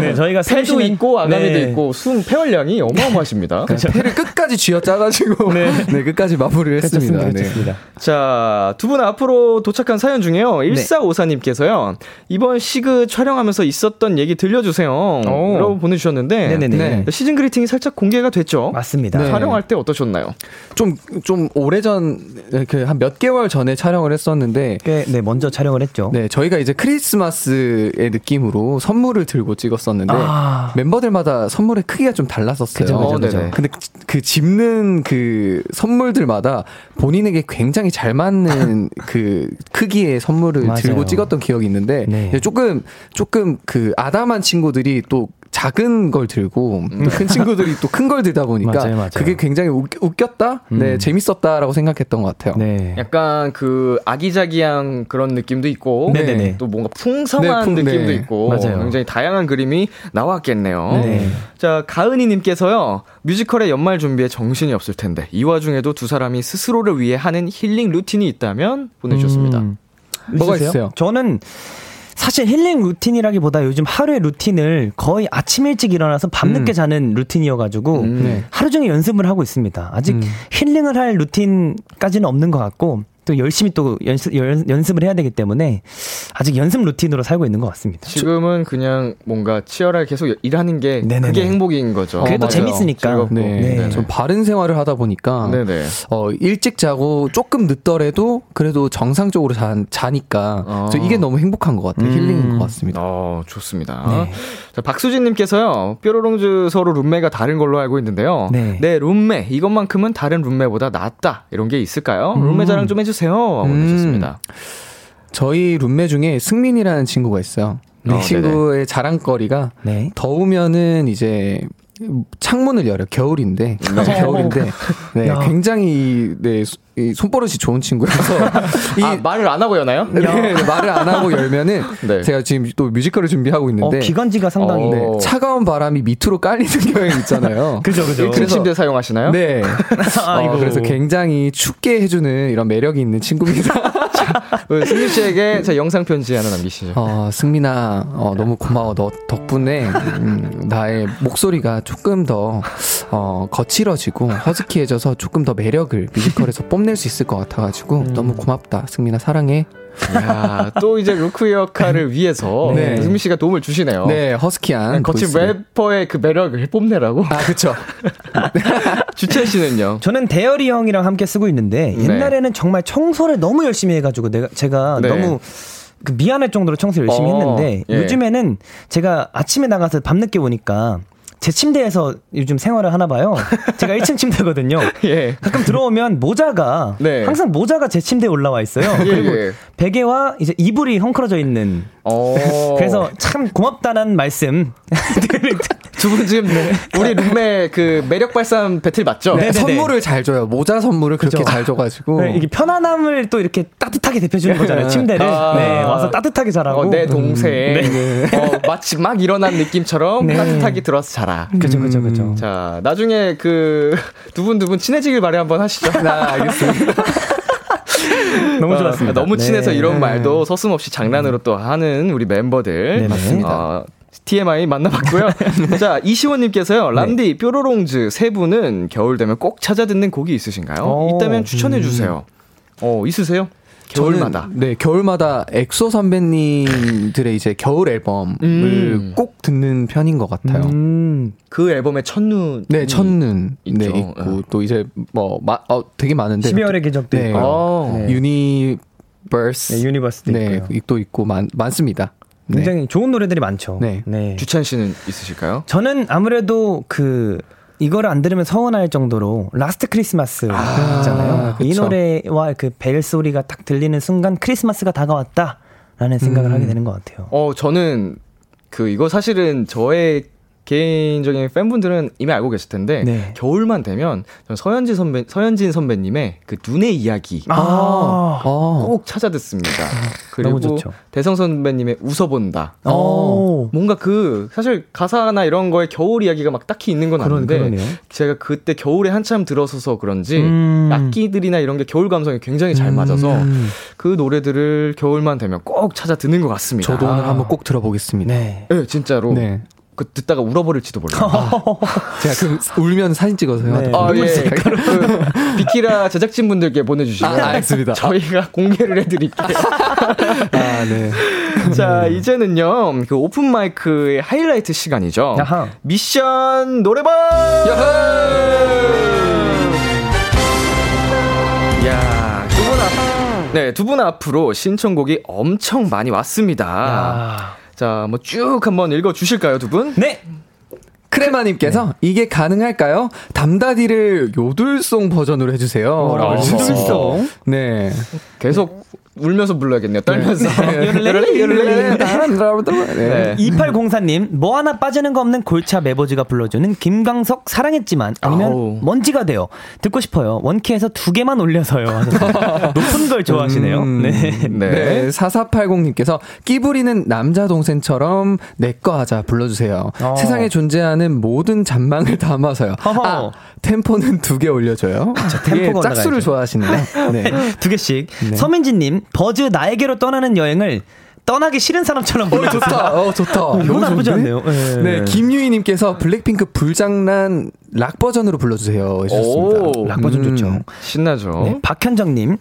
네, 저희가 폐도 셋이- 있고 아가미도 네. 있고 숨 폐활량이 어마어마하십니다. 폐를 끝까지 쥐어 짜가지고, 네. 끝까지 마무리를 했습니다. 그렇습니다. 네. 그렇습니다. 자, 두 분 앞으로 도착한 사연 중에요. 1454님께서요. 이번 시그 촬영하면서 있었던 얘기 들려주세요. 라고 보내주셨는데. 네네네. 네. 시즌 그리팅이 살짝 공개가 됐죠. 맞습니다. 네. 촬영할 때 어떠셨나요? 좀, 좀 오래전, 그 한 몇 개월 전에 촬영을 했었는데, 꽤, 네, 먼저 촬영을 했죠. 네, 저희가 이제 크리스마스의 느낌으로 선물을 들고 찍었었는데, 아. 멤버들마다 선물의 크기가 좀 달랐었어요. 그죠, 그죠, 어, 그죠. 네네. 근데 그 집는 그 선물들마다 본인에게 굉장히 잘 맞는 그 크기의 선물을. 들고 찍었던 기억이 있는데 네. 조금 조금 그 아담한 친구들이 또 작은 걸 들고 또큰 친구들이 또 큰 걸 들다 보니까 맞아요, 맞아요. 그게 굉장히 웃, 웃겼다, 네 음. 재밌었다라고 생각했던 것 같아요. 네. 약간 그 아기자기한 그런 느낌도 있고. 네네네. 또 뭔가 풍성한 네, 풍- 느낌도 네. 있고. 맞아요. 굉장히 다양한 그림이 나왔겠네요. 네. 자, 가은이 님께서요, 뮤지컬에 연말 준비에 정신이 없을 텐데, 이 와중에도 두 사람이 스스로를 위해 하는 힐링 루틴이 있다면 보내 주셨습니다. 음. 뭐가 있으세요? 있어요? 저는 사실 힐링 루틴이라기보다 요즘 하루의 루틴을 거의 아침 일찍 일어나서 밤늦게 음. 자는 루틴이어가지고 음. 네. 하루 종일 연습을 하고 있습니다. 아직 음. 힐링을 할 루틴까지는 없는 것 같고 또 열심히 또 연습, 연, 연습을 해야 되기 때문에 아직 연습 루틴으로 살고 있는 것 같습니다. 지금은 그냥 뭔가 치열하게 계속 일하는 게 네네네. 그게 행복인 거죠. 그게 또 맞아요. 재밌으니까. 즐겁고. 네, 네. 좀 바른 생활을 하다 보니까 네네. 어, 일찍 자고 조금 늦더라도 그래도 정상적으로 자, 자니까 어. 저 이게 너무 행복한 것 같아요. 음. 힐링인 것 같습니다. 어, 좋습니다. 네. 자, 박수진님께서요, 뾰로롱즈 서로 룸메가 다른 걸로 알고 있는데요. 네. 내 룸메, 이것만큼은 다른 룸메보다 낫다. 이런 게 있을까요? 음. 룸메 자랑 좀 해주세요. 음. 보내주셨습니다. 저희 룸메 중에 승민이라는 친구가 있어요. 이 어, 친구의 자랑거리가 네. 더우면은 이제 창문을 열어 겨울인데 겨울인데 네, 야. 굉장히 네, 소- 이 손버릇이 좋은 친구라서 이 아, 말을 안 하고 여나요? 네, 네, 말을 안 하고 열면은 네. 제가 지금 또 뮤지컬을 준비하고 어, 있는데 기관지가 상당히. 어. 네, 차가운 바람이 밑으로 깔리는 경향이 있잖아요. 그죠, 그죠. 1층 침대 사용하시나요? 네. 아이고. 어, 그래서 굉장히 춥게 해주는 이런 매력이 있는 친구입니다. 그 승민 씨에게 제 영상 편지 하나 남기시죠. 어, 승민아, 어, 너무 고마워. 너 덕분에, 음, 나의 목소리가 조금 더, 어, 거칠어지고, 허스키해져서 조금 더 매력을 뮤지컬에서 뽐낼 수 있을 것 같아가지고, 너무 고맙다. 승민아, 사랑해. 야, 또 이제 루크 역할을 위해서 네. 승민 씨가 도움을 주시네요. 네, 허스키한. 거친 보이스를. 래퍼의 그 매력을 뽐내라고. 아, 그쵸. 주채 씨는요? 저는 대열이 형이랑 함께 쓰고 있는데 네. 옛날에는 정말 청소를 너무 열심히 해가지고 내가 제가 네. 너무 그 미안할 정도로 청소 를 열심히 어, 했는데 예. 요즘에는 제가 아침에 나가서 밤늦게 오니까 제 침대에서 요즘 생활을 하나 봐요. 제가 1층 침대거든요. 예. 가끔 들어오면 모자가 네. 항상 모자가 제 침대에 올라와 있어요. 예, 그리고 예. 베개와 이제 이불이 헝클어져 있는. 어. 그래서 참 고맙다는 말씀. 두 분 지금 우리 룸메 그 매력 발산 배틀 맞죠? 네. 네네네. 선물을 잘 줘요. 모자 선물을 그렇게 그죠. 잘 줘가지고. 네, 이게 편안함을 또 이렇게 따뜻하게 대표주는 거잖아요. 침대를. 아. 네, 와서 따뜻하게 자라고. 어, 내 동생. 네. 어, 마치 막 일어난 느낌처럼 네. 따뜻하게 들어와서 자라. 그죠, 그죠, 그죠. 음. 자, 나중에 그 두 분 두 분 친해지길 바래 한번 하시죠. 네, 알겠습니다. 너무 어, 좋았습니다. 너무 친해서 네. 이런 말도 서슴없이 장난으로 또 하는 우리 멤버들. 네, 맞습니다. 어, TMI 만나봤고요. 자, 이시원님께서요, 람디, 뾰로롱즈 세 분은 겨울 되면 꼭 찾아 듣는 곡이 있으신가요? 오. 있다면 추천해주세요. 어, 있으세요? 겨울마다. 저는, 네, 겨울마다 엑소 선배님들의 이제 겨울 앨범을 음. 꼭 듣는 편인 것 같아요. 음. 그 앨범에 첫눈. 네, 첫눈 네, 있죠. 있고 네. 또 이제 뭐 마, 어, 되게 많은데 12월의 기적도 네. 있고요. 어. 네. Universe 네, Universe도 네, 있고요. 또 있고 많, 많습니다. 네. 굉장히 좋은 노래들이 많죠. 네. 주찬 씨는 있으실까요? 저는 아무래도 그 이거를 안 들으면 서운할 정도로 Last Christmas 있잖아요. 이 그쵸. 노래와 그 벨 소리가 딱 들리는 순간 크리스마스가 다가왔다라는 생각을 하게 되는 것 같아요. 어, 저는 그 이거 사실은 저의 개인적인 팬분들은 이미 알고 계실 텐데 네. 겨울만 되면 서현진 선배 서현진 선배님의 그 눈의 이야기 아, 아, 꼭 찾아 듣습니다. 그리고 너무 좋죠. 대성 선배님의 웃어본다. 오. 뭔가 그 사실 가사나 이런 거에 겨울 이야기가 막 딱히 있는 건 그런- 아닌데 그러네요. 제가 그때 겨울에 한참 들어서서 그런지 음. 악기들이나 이런 게 겨울 감성에 굉장히 잘 맞아서 음. 그 노래들을 겨울만 되면 꼭 찾아 듣는 것 같습니다. 저도 오늘 한번 꼭 들어보겠습니다. 네. 네, 진짜로. 네. 그 듣다가 울어버릴지도 몰라요. 제가 그 울면 사진 찍어서요. 네. 아, 예. 그 비키라 제작진분들께 보내주시면 아, 알겠습니다. 저희가 공개를 해드릴게요. 아, 네. 자, 이제는요, 그 오픈 마이크의 하이라이트 시간이죠. 야하. 미션 노래방! 야, 두분 앞, 네, 두 분 앞으로 신청곡이 엄청 많이 왔습니다. 아. 자, 뭐 쭉 한번 읽어 주실까요, 두 분? 네. 크레마님께서 이게 가능할까요? 담다디를 요들송 버전으로 해주세요. 요들송? 네. 계속 울면서 불러야겠네요. 떨면서. 네. 2804님, 뭐 하나 빠지는 거 없는 골차 메보지가 불러주는 김광석 사랑했지만 아니면 아우. 먼지가 돼요. 듣고 싶어요. 원키에서 두 개만 올려서요. 높은 걸 좋아하시네요. 음, 네. 네. 네. 4480님께서 끼 부리는 남자 동생처럼 내꺼 하자 불러주세요. 어. 세상에 존재하는 모든 잔망을 담아서요. 허허. 아, 템포는 두 개 올려줘요. 템포가 예, 짝수를. 좋아하시네요. 네. 두 개씩. 네. 서민지님, 버즈 나에게로 떠나는 여행을 떠나기 싫은 사람처럼 어, 보내줬어요. 좋다. 어, 좋다. 이거 나쁘지? 않네요. 네. 네, 김유희님께서 블랙핑크 불장난 락 버전으로 불러주세요. 해주셨습니다. 오, 락 버전 음. 좋죠. 신나죠. 네, 박현정님,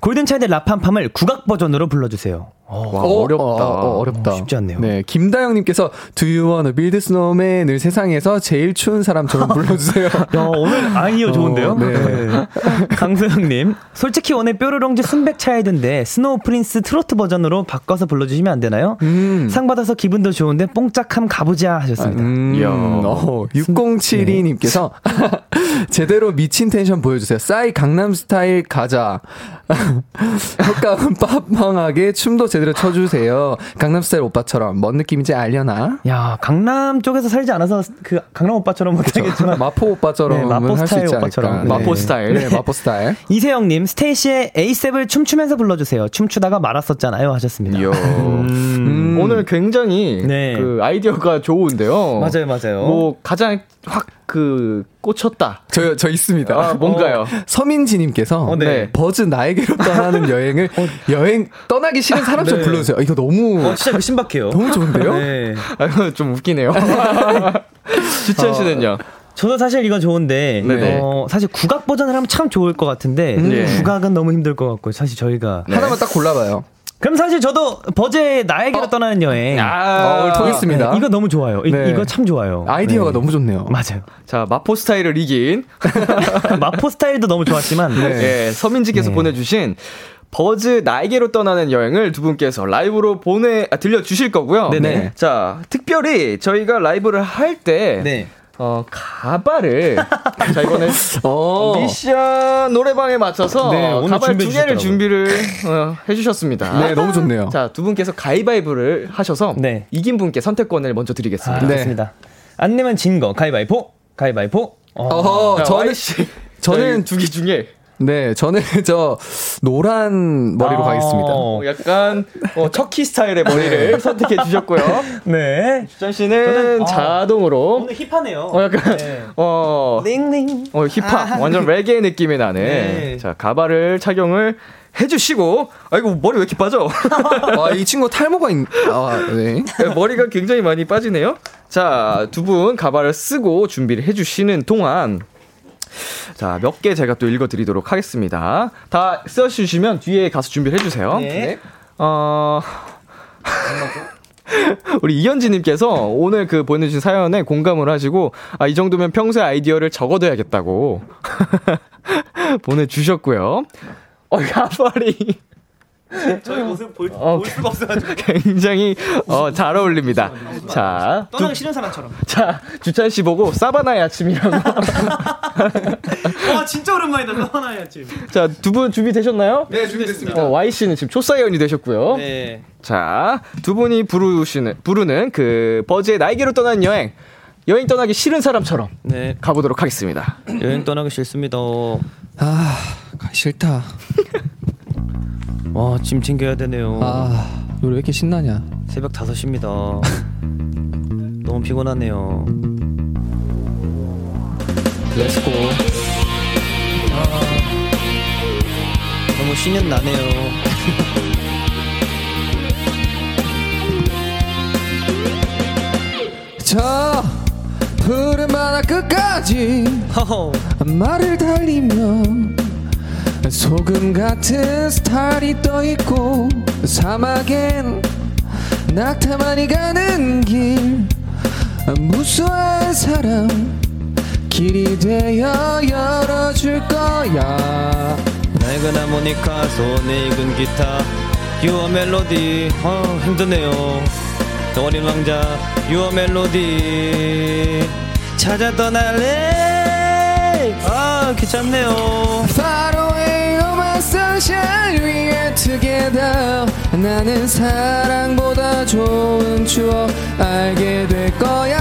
골든차일드 라팜팜을 국악 버전으로 불러주세요. 와, 어, 어렵다. 어, 어, 어렵다. 어, 쉽지 않네요. 네, 김다영님께서 Do you wanna build snowman을 세상에서 제일 추운 사람처럼 불러주세요. 야, 오늘 아이디어 좋은데요? 어, 네. 강소영님, 솔직히 오늘 뾰로롱즈 순백 차일드인데 Snow Prince 트로트 버전으로 바꿔서 불러주시면 안 되나요? 음. 상 받아서 기분도 좋은데 뽕짝함 가보자 하셨습니다. 음, 이야. 어, 6072님께서 제대로 미친 텐션 보여주세요. 싸이 강남스타일 가자. 효과음 빠방하게 춤도 제대로 춰주세요. 강남스타일 오빠처럼 뭔 느낌인지 알려나? 야, 강남 쪽에서 살지 않아서 그 강남 오빠처럼 못하겠지만 마포 오빠처럼 네, 마포 스타일 있지 오빠처럼. 않을까. 마포 스타일. 네, 마포 스타일. 이세영님, 스테이시의 에이셉을 춤추면서 불러주세요. 춤추다가 말았었잖아요 하셨습니다. 이야. 음. 오늘 굉장히 네. 그 아이디어가 좋은데요. 맞아요, 맞아요. 뭐 가장 확그 꽂혔다. 저, 저 있습니다. 아, 뭔가요? 어, 서민지님께서 어, 네. 버즈 나에게로 떠나는 여행을 여행 떠나기 싫은 사람처럼 네. 불러주세요. 이거 너무 어, 진짜 신박해요. 너무 좋은데요? 네. 아, 좀 웃기네요. 주찬 씨는요? 저도 사실 이건 좋은데 네네. 어, 사실 국악 버전을 하면 참 좋을 것 같은데 네. 국악은 너무 힘들 것 같고 사실 저희가 하나만 딱 골라봐요. 그럼 사실 저도 버즈의 나에게로 떠나는 여행 아, 어, 통했습니다. 네, 이거 너무 좋아요. 이, 네. 이거 참 좋아요. 아이디어가 네. 너무 좋네요. 맞아요. 자, 마포 스타일을 이긴 마포 스타일도 너무 좋았지만 네. 예, 서민지께서 네. 보내주신 버즈 나에게로 떠나는 여행을 두 분께서 라이브로 보내 아, 들려 주실 거고요. 네네. 자, 특별히 저희가 라이브를 할때 네. 어, 가발을 자 이거는 어. 미션 노래방에 맞춰서 네, 오늘 가발 두 개를 준비를 어, 해주셨습니다. 네, 너무 좋네요. 자, 두 분께서 가위바위보를 하셔서 네. 이긴 분께 선택권을 먼저 드리겠습니다. 아, 네. 좋습니다. 안 내면 진 거 가위바위보. 가위바위보. 어. 자, 저는, 씨, 저는 두 개 중에 네, 저는 저 노란 머리로 아. 가겠습니다. 어, 약간 어, 척키 스타일의 머리를 선택해 주셨고요. 네. 주찬 씨는 아. 자동으로 오늘 힙하네요. 어 약간 네. 어, 링링. 어 힙합 완전 레게 느낌이 나는 네. 자 가발을 착용을 해주시고 아이고 머리 왜 이렇게 빠져? 아, 이 친구 탈모가 있, 아, 네. 네, 머리가 굉장히 많이 빠지네요. 자, 두 분 가발을 쓰고 준비를 해주시는 동안 자, 몇 개 제가 또 읽어드리도록 하겠습니다. 다 써주시면 뒤에 가서 준비를 해주세요. 네. 어, 우리 이현지님께서 오늘 그 보내주신 사연에 공감을 하시고, 아, 이 정도면 평소에 아이디어를 적어둬야겠다고 보내주셨고요. 어, 가발이. 저희 모습 볼, 어, 볼 수가 없어가지고. 굉장히 어, 잘 어울립니다. 자, 떠나기 싫은 사람처럼. 자 주찬 씨 보고 사바나의 아침이라고. 와 진짜 오랜만이다. 떠나야 지금. 자, 두 분 준비 되셨나요? 네, 준비됐습니다. 어, Y 씨는 지금 초사연이 되셨고요. 네. 자, 두 분이 부르시는 부르는 그 버즈의 날개로 떠나는 여행. 여행 떠나기 싫은 사람처럼 네. 가보도록 하겠습니다. 여행 떠나기 싫습니다. 아, 싫다. 와, 짐 챙겨야 되네요. 아, 우리 왜 이렇게 신나냐? 새벽 5시입니다. 너무 피곤하네요. Let's go. 너무 신명 나네요. 저 푸른 바다 끝까지 허허. 말을 달리면 소금 같은 스타일이 떠있고 사막엔 낙타만이 가는 길 무수한 사람 길이 되어 열어줄 거야. 낡은 하모니카 손에 익은 기타 유어 멜로디. 어 힘드네요. 어린 왕자 유어 멜로디. 찾아 떠날래 아 귀찮네요. sunshine Are together 나는 사랑보다 좋은 추억 알게 될 거야.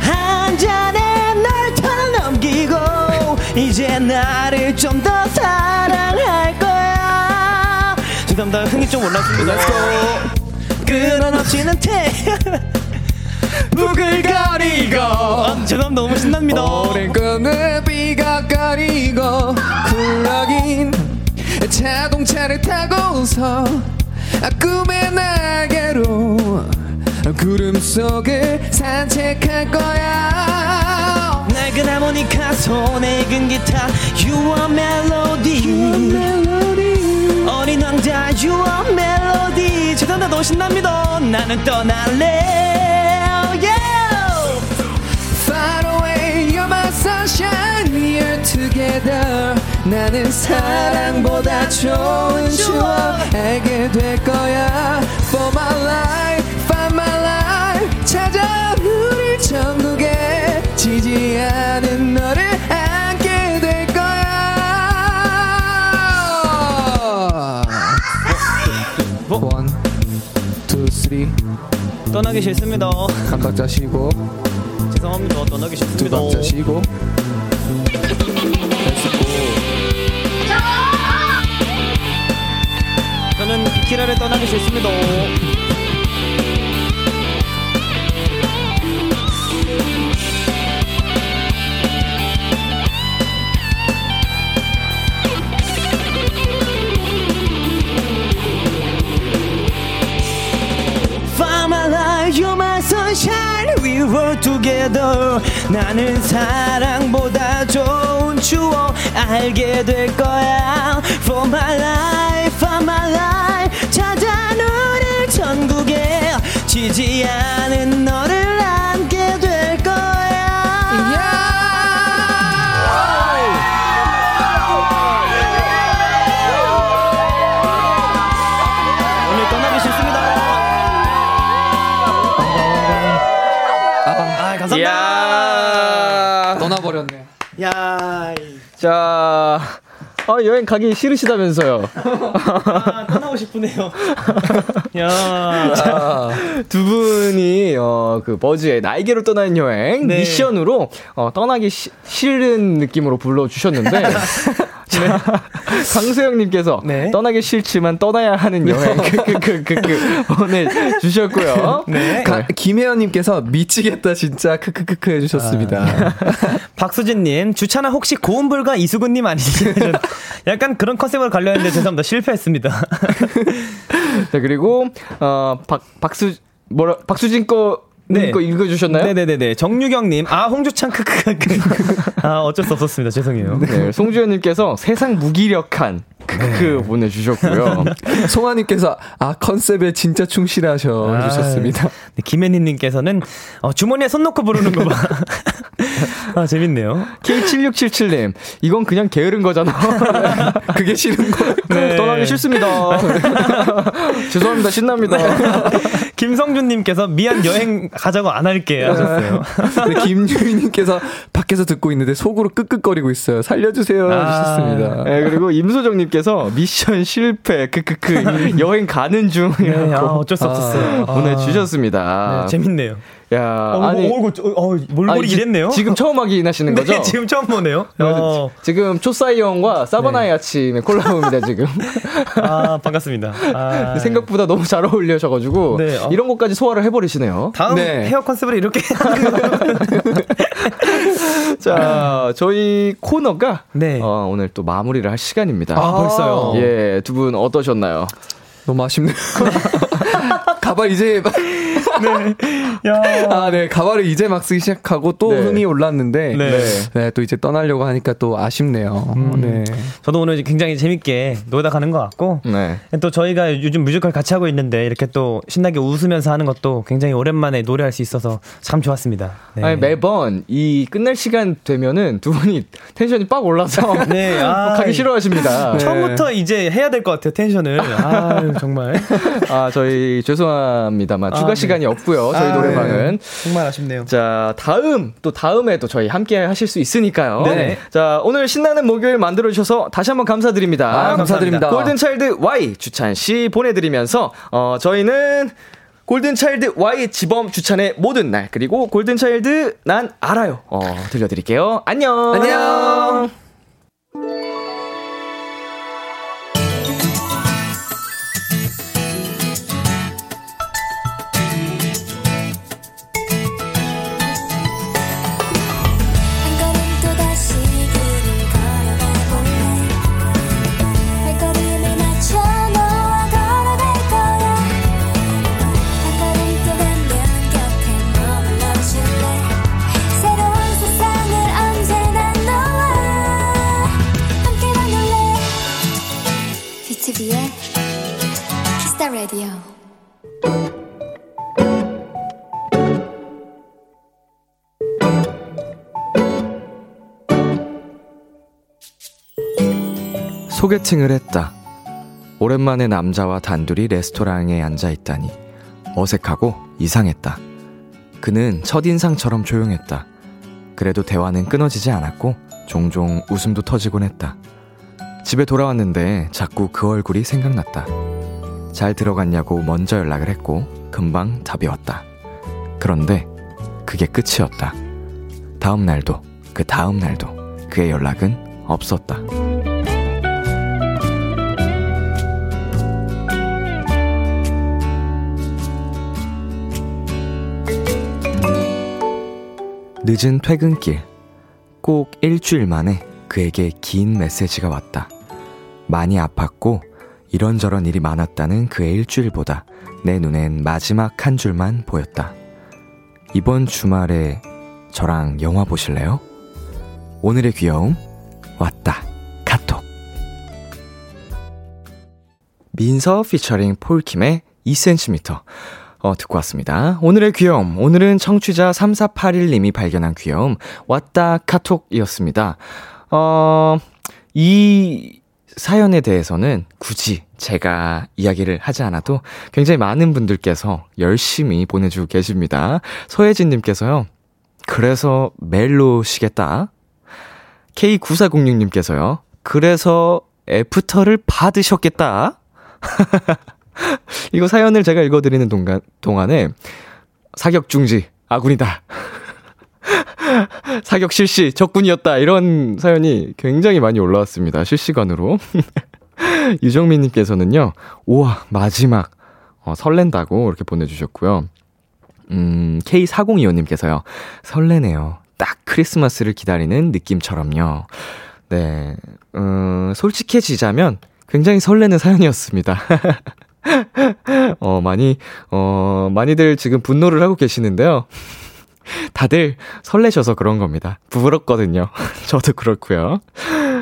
한 잔에 널 털어넘기고 이제 나를 좀 더 사랑할 거야. 죄송합니다. 흥이 좀 올랐습니다. 끊어놓지는 태 부글거리고. 아, 죄송합니다. 너무 신납니다. 오랜 꿈을 비가 가리고 쿨러긴 자동차를 타고서 꿈의 날개로 구름 속을 산책할 거야. 낡은 하모니카 손에 익은 기타 유어 멜로디. 어린 왕자 유어 멜로디. 죄송합니다. 너무 신납니다. 나는 떠날래 we're together. 나는 사랑보다 좋은 추억 알게 될 거야. For my life, find my life. 찾아 우리 천국에 지지 않은 너를 안게 될 거야. One, two, three. 떠나기 싫습니다 한 박자 쉬고, 죄송합니다 떠나기 두 싫습니다 박자 쉬고. 저는 비키라를 떠나기 싫습니다. 나는 사랑보다 좋은 추억 알게 될 거야. For my life, for my life, 천국에 지지 않은 너를 안게 될 거야. 오늘 떠나기 싫습니다. 아, 이야. 떠나버렸네. 야, 자, 아, 여행 가기 싫으시다면서요. 아, 떠나고 싶으네요. 야, 두 분이, 어, 그, 버즈의 날개로 떠나는 여행 네. 미션으로, 어, 떠나기 시- 싫은 느낌으로 불러 주셨는데, 자, 강소영님께서 네. 떠나기 싫지만 떠나야 하는 여행 그, 그, 그, 그, 그, 보내주셨고요. 네. 가, 김혜연님께서 미치겠다 진짜 크크크크 해주셨습니다. 박수진님, 주차나 혹시 고음불가 이수근님 아니시죠? 약간 그런 컨셉으로 가려 했는데 죄송합니다. 실패했습니다. 자, 그리고, 어, 박, 박수, 뭐라, 박수진 거, 네. 거 읽어주셨나요? 네네네네. 정유경님, 아, 홍주찬 크크크크. 아, 어쩔 수 없었습니다. 죄송해요. 네, 송주현님께서 세상 무기력한 크크 보내주셨고요. 송아님께서 아 컨셉에 진짜 충실하셔 아, 주셨습니다. 네, 김혜니님께서는 어, 주머니에 손 넣고 부르는 거 봐. 아, 재밌네요. K7677님, 이건 그냥 게으른 거잖아. 그게 싫은 거. 네. 떠나기 싫습니다. 죄송합니다, 신납니다. 김성준님께서 미안 여행 가자고 안 할게 하셨어요. 네, 김유희님께서 밖에서 듣고 있는데 속으로 끄끄거리고 있어요. 살려주세요 아. 하셨습니다. 네, 그리고 임소정님께서 미션 실패, 크크크, 여행 가는 중. 네, 아, 어쩔 수 없었어요. 아, 보내주셨습니다. 네, 재밌네요. 야, 어, 아니. 어, 어, 어, 몰골이 아니, 이랬네요. 지금 처음 확인하시는 거죠? 네, 지금 처음 보네요. 어, 지금 초사이 형과 사바나의 아침의 콜라보입니다, 지금. 아, 반갑습니다. 아, 생각보다 너무 잘 어울려셔가지고 네, 어. 이런 것까지 소화를 해버리시네요. 다음 네. 헤어 컨셉을 이렇게 자, 저희 코너가 네. 어, 오늘 또 마무리를 할 시간입니다. 아, 벌써요. 예, 두 분 어떠셨나요? 너무 아쉽네요. 가발 이제 막- 야. 아, 네. 가발을 이제 막 쓰기 시작하고 또 네. 흥이 올랐는데 네. 네. 또 이제 떠나려고 하니까 또 아쉽네요. 네. 저도 오늘 굉장히 재밌게 놀다 가는 것 같고 네. 또 저희가 요즘 뮤지컬 같이 하고 있는데 이렇게 또 신나게 웃으면서 하는 것도 굉장히 오랜만에 노래할 수 있어서 참 좋았습니다. 네. 아니, 매번 이 끝날 시간 되면은 두 분이 텐션이 빡 올라서 네, 아, 가기 싫어하십니다. 네. 처음부터 이제 해야 될 것 같아요 텐션을. 아 정말. 아, 저희 죄송합니다만 추가 아, 네. 시간이 없고요. 저희 아, 노래방은. 정말 아쉽네요. 자, 다음, 또 다음에 또 저희 함께 하실 수 있으니까요. 네. 자, 오늘 신나는 목요일 만들어 주셔서 다시 한번 감사드립니다. 아, 감사드립니다. 골든 차일드 Y 주찬 씨 보내드리면서, 어, 저희는 골든차일드 Y 지범 주찬의 모든 날, 그리고 골든차일드 난 알아요. 어, 들려드릴게요. 안녕. 안녕. 소개팅을 했다. 오랜만에 남자와 단둘이 레스토랑에 앉아 있다니 어색하고 이상했다. 그는 첫인상처럼 조용했다. 그래도 대화는 끊어지지 않았고 종종 웃음도 터지곤 했다. 집에 돌아왔는데 자꾸 그 얼굴이 생각났다. 잘 들어갔냐고 먼저 연락을 했고 금방 답이 왔다. 그런데 그게 끝이었다. 다음 날도 그 다음 날도 그의 연락은 없었다. 늦은 퇴근길. 꼭 일주일 만에 그에게 긴 메시지가 왔다. 많이 아팠고 이런저런 일이 많았다는 그의 일주일보다 내 눈엔 마지막 한 줄만 보였다. 이번 주말에 저랑 영화 보실래요? 오늘의 귀여움 왔다. 카톡. 민서 피처링 폴킴의 2cm. 어, 듣고 왔습니다. 오늘의 귀여움. 오늘은 청취자 3481님이 발견한 귀여움. 왔다 카톡이었습니다. 어, 이 사연에 대해서는 굳이 제가 이야기를 하지 않아도 굉장히 많은 분들께서 열심히 보내주고 계십니다. 서혜진님께서요. 그래서 멜로 시겠다. K9406님께서요. 그래서 애프터를 받으셨겠다. 이거 사연을 제가 읽어드리는 동간, 동안에 사격 중지, 아군이다. 사격 실시, 적군이었다. 이런 사연이 굉장히 많이 올라왔습니다. 실시간으로. 유정민님께서는요, 우와, 마지막. 어, 설렌다고 이렇게 보내주셨고요. 음, K4025님께서요, 설레네요. 딱 크리스마스를 기다리는 느낌처럼요. 네, 음, 솔직해지자면 굉장히 설레는 사연이었습니다. 어, 많이, 어, 많이들 지금 분노를 하고 계시는데요. 다들 설레셔서 그런 겁니다. 부럽거든요. 저도 그렇고요.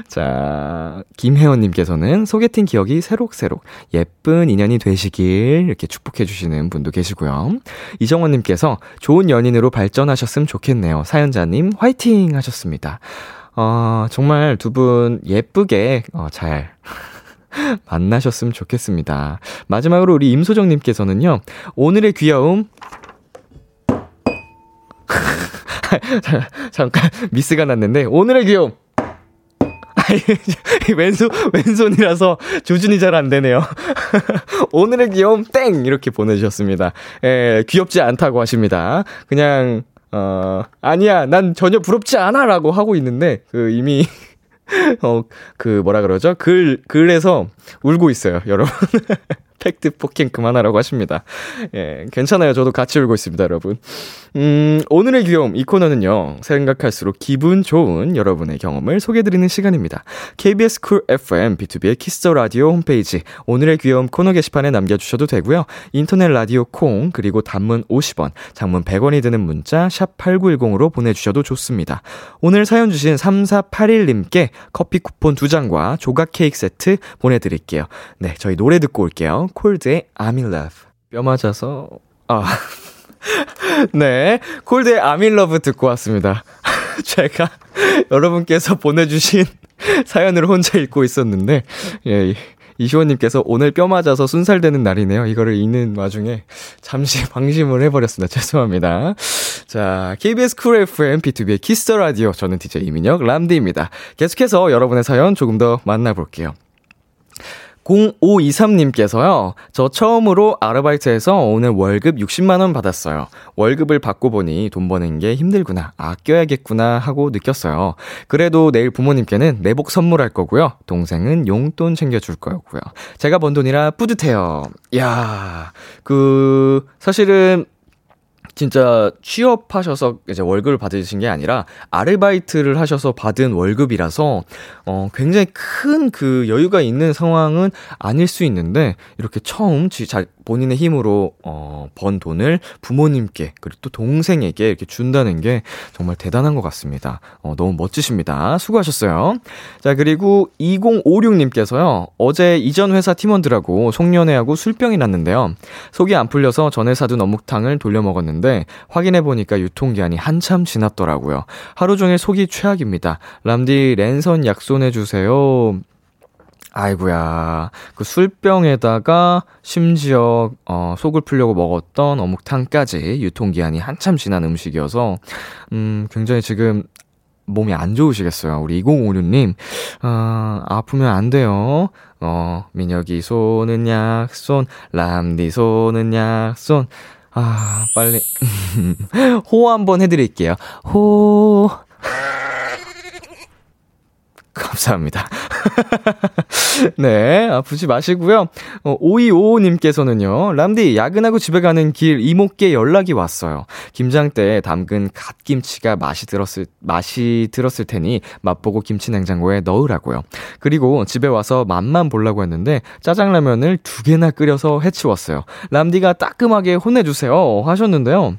자, 김혜원님께서는 소개팅 기억이 새록새록 예쁜 인연이 되시길 이렇게 축복해주시는 분도 계시고요. 이정원님께서 좋은 연인으로 발전하셨으면 좋겠네요. 사연자님 화이팅 하셨습니다. 어, 정말 두 분 예쁘게 어, 잘 만나셨으면 좋겠습니다. 마지막으로 우리 임소정님께서는요, 오늘의 귀여움, 잠깐 미스가 났는데, 오늘의 귀여움, 왼손, 왼손이라서 조준이 잘 안 되네요. 오늘의 귀여움 땡! 이렇게 보내주셨습니다. 예, 귀엽지 않다고 하십니다. 그냥, 어, 아니야, 난 전혀 부럽지 않아! 라고 하고 있는데, 그 이미, 어, 그 뭐라 그러죠? 글, 글에서 울고 있어요, 여러분. 팩트 폭행 그만하라고 하십니다. 예, 괜찮아요. 저도 같이 울고 있습니다, 여러분. 음, 오늘의 귀여움, 이 코너는요, 생각할수록 기분 좋은 여러분의 경험을 소개해드리는 시간입니다. KBS Cool FM, B2B의 키스터 라디오 홈페이지, 오늘의 귀여움 코너 게시판에 남겨 주셔도 되고요. 인터넷 라디오 콩, 그리고 단문 50원, 장문 100원이 드는 문자, 샵 8910으로 보내 주셔도 좋습니다. 오늘 사연 주신 3481 님께 커피 쿠폰 2장과 조각 케이크 세트 보내 드릴게요. 네, 저희 노래 듣고 올게요. Colde의 I'm in love. 뼈 맞아서, 아. 네. Colde의 I'm in love 듣고 왔습니다. 제가 여러분께서 보내주신 사연을 혼자 읽고 있었는데, 예, 이시원님께서 오늘 뼈 맞아서 순살되는 날이네요. 이거를 읽는 와중에 잠시 방심을 해버렸습니다. 죄송합니다. 자, KBS 쿨 FM B2B의 키스터 라디오. 저는 DJ 이민혁 람디입니다. 계속해서 여러분의 사연 조금 더 만나볼게요. 0523님께서요, 저 처음으로 아르바이트해서 오늘 월급 60만원 받았어요. 월급을 받고 보니 돈 버는 게 힘들구나, 아껴야겠구나 하고 느꼈어요. 그래도 내일 부모님께는 내복 선물할 거고요. 동생은 용돈 챙겨줄 거고요. 제가 번 돈이라 뿌듯해요. 야 그, 사실은 진짜 취업하셔서 이제 월급을 받으신 게 아니라 아르바이트를 하셔서 받은 월급이라서 어 굉장히 큰 그 여유가 있는 상황은 아닐 수 있는데 이렇게 처음 본인의 힘으로 어, 번 돈을 부모님께 그리고 또 동생에게 이렇게 준다는 게 정말 대단한 것 같습니다. 어, 너무 멋지십니다. 수고하셨어요. 자 그리고 2056님께서요 어제 이전 회사 팀원들하고 송년회하고 술병이 났는데요. 속이 안 풀려서 전에 사둔 어묵탕을 돌려 먹었는데 확인해 보니까 유통기한이 한참 지났더라고요. 하루 종일 속이 최악입니다. 람디 랜선 약손해 주세요. 아이구야. 그 술병에다가 심지어, 어, 속을 풀려고 먹었던 어묵탕까지 유통기한이 한참 지난 음식이어서, 음, 굉장히 지금 몸이 안 좋으시겠어요. 우리 2056님, 어, 아프면 안 돼요. 어, 민혁이 손은 약손, 람디 손은 약손. 아, 빨리. 호 한번 해드릴게요. 호. 감사합니다. 네, 아프지 마시고요. 어, 5255님께서는요, 람디, 야근하고 집에 가는 길 이모께 연락이 왔어요. 김장 때 담근 갓김치가 맛이 들었을, 맛이 들었을 테니 맛보고 김치 냉장고에 넣으라고요. 그리고 집에 와서 맛만 보려고 했는데 짜장라면을 두 개나 끓여서 해치웠어요. 람디가 따끔하게 혼내주세요. 하셨는데요.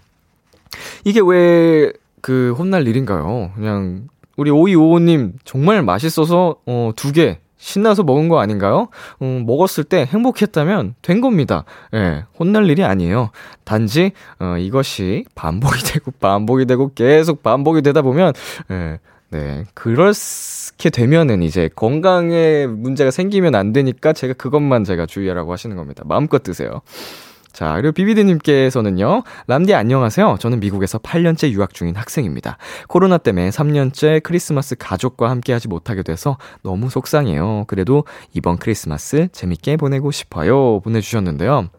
이게 왜 그 혼날 일인가요? 그냥 우리 5255님 정말 맛있어서 어, 두 개 신나서 먹은 거 아닌가요? 음, 먹었을 때 행복했다면 된 겁니다. 예, 혼날 일이 아니에요. 단지 어, 이것이 반복이 되고 반복이 되고 계속 반복이 되다 보면 예, 네, 그렇게 되면은 이제 건강에 문제가 생기면 안 되니까 제가 그것만 제가 주의하라고 하시는 겁니다. 마음껏 드세요. 자, 그리고 비비드님께서는요, 람디 안녕하세요. 저는 미국에서 8년째 유학 중인 학생입니다. 코로나 때문에 3년째 크리스마스 가족과 함께 하지 못하게 돼서 너무 속상해요. 그래도 이번 크리스마스 재밌게 보내고 싶어요. 보내주셨는데요.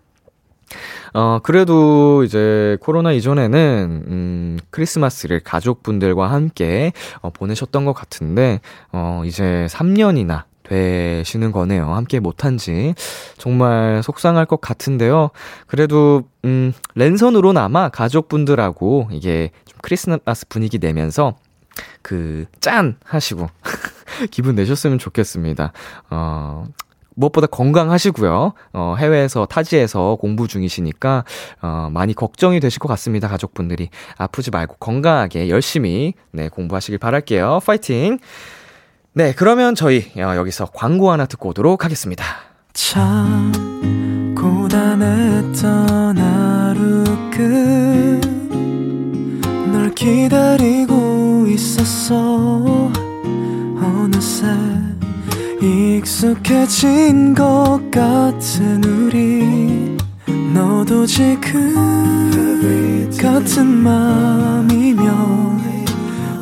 어, 그래도 이제 코로나 이전에는, 음, 크리스마스를 가족분들과 함께, 어, 보내셨던 것 같은데, 어, 이제 3년이나 되시는 거네요. 함께 못한 지. 정말 속상할 것 같은데요. 그래도, 음, 랜선으로나마 가족분들하고 이게 좀 크리스마스 분위기 내면서 그, 짠! 하시고, 기분 내셨으면 좋겠습니다. 어, 무엇보다 건강하시고요. 어, 해외에서 타지에서 공부 중이시니까 어, 많이 걱정이 되실 것 같습니다. 가족분들이 아프지 말고 건강하게 열심히 네, 공부하시길 바랄게요. 파이팅. 네, 그러면 저희 어, 여기서 광고 하나 듣고 오도록 하겠습니다. 참 고단했던 하루 끝널 기다리고 있었어. 어느새 익숙해진 것 같은 우리. 너도 지금 같은 맘이면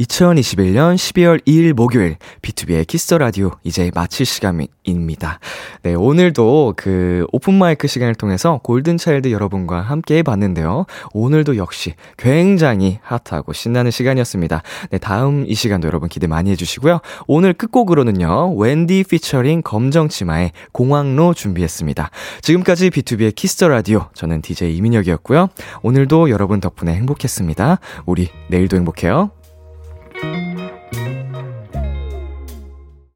2021년 12월 2일 목요일 B2B의 키스터 라디오 이제 마칠 시간입니다. 네, 오늘도 그 open mic 시간을 통해서 골든 차일드 여러분과 함께 해 봤는데요. 오늘도 역시 굉장히 핫하고 신나는 시간이었습니다. 네, 다음 이 시간도 여러분 기대 많이 해 주시고요. 오늘 끝곡으로는요. 웬디 피처링 검정치마의 공항로 준비했습니다. 지금까지 B2B의 키스터 라디오 저는 DJ 이민혁이었고요. 오늘도 여러분 덕분에 행복했습니다. 우리 내일도 행복해요.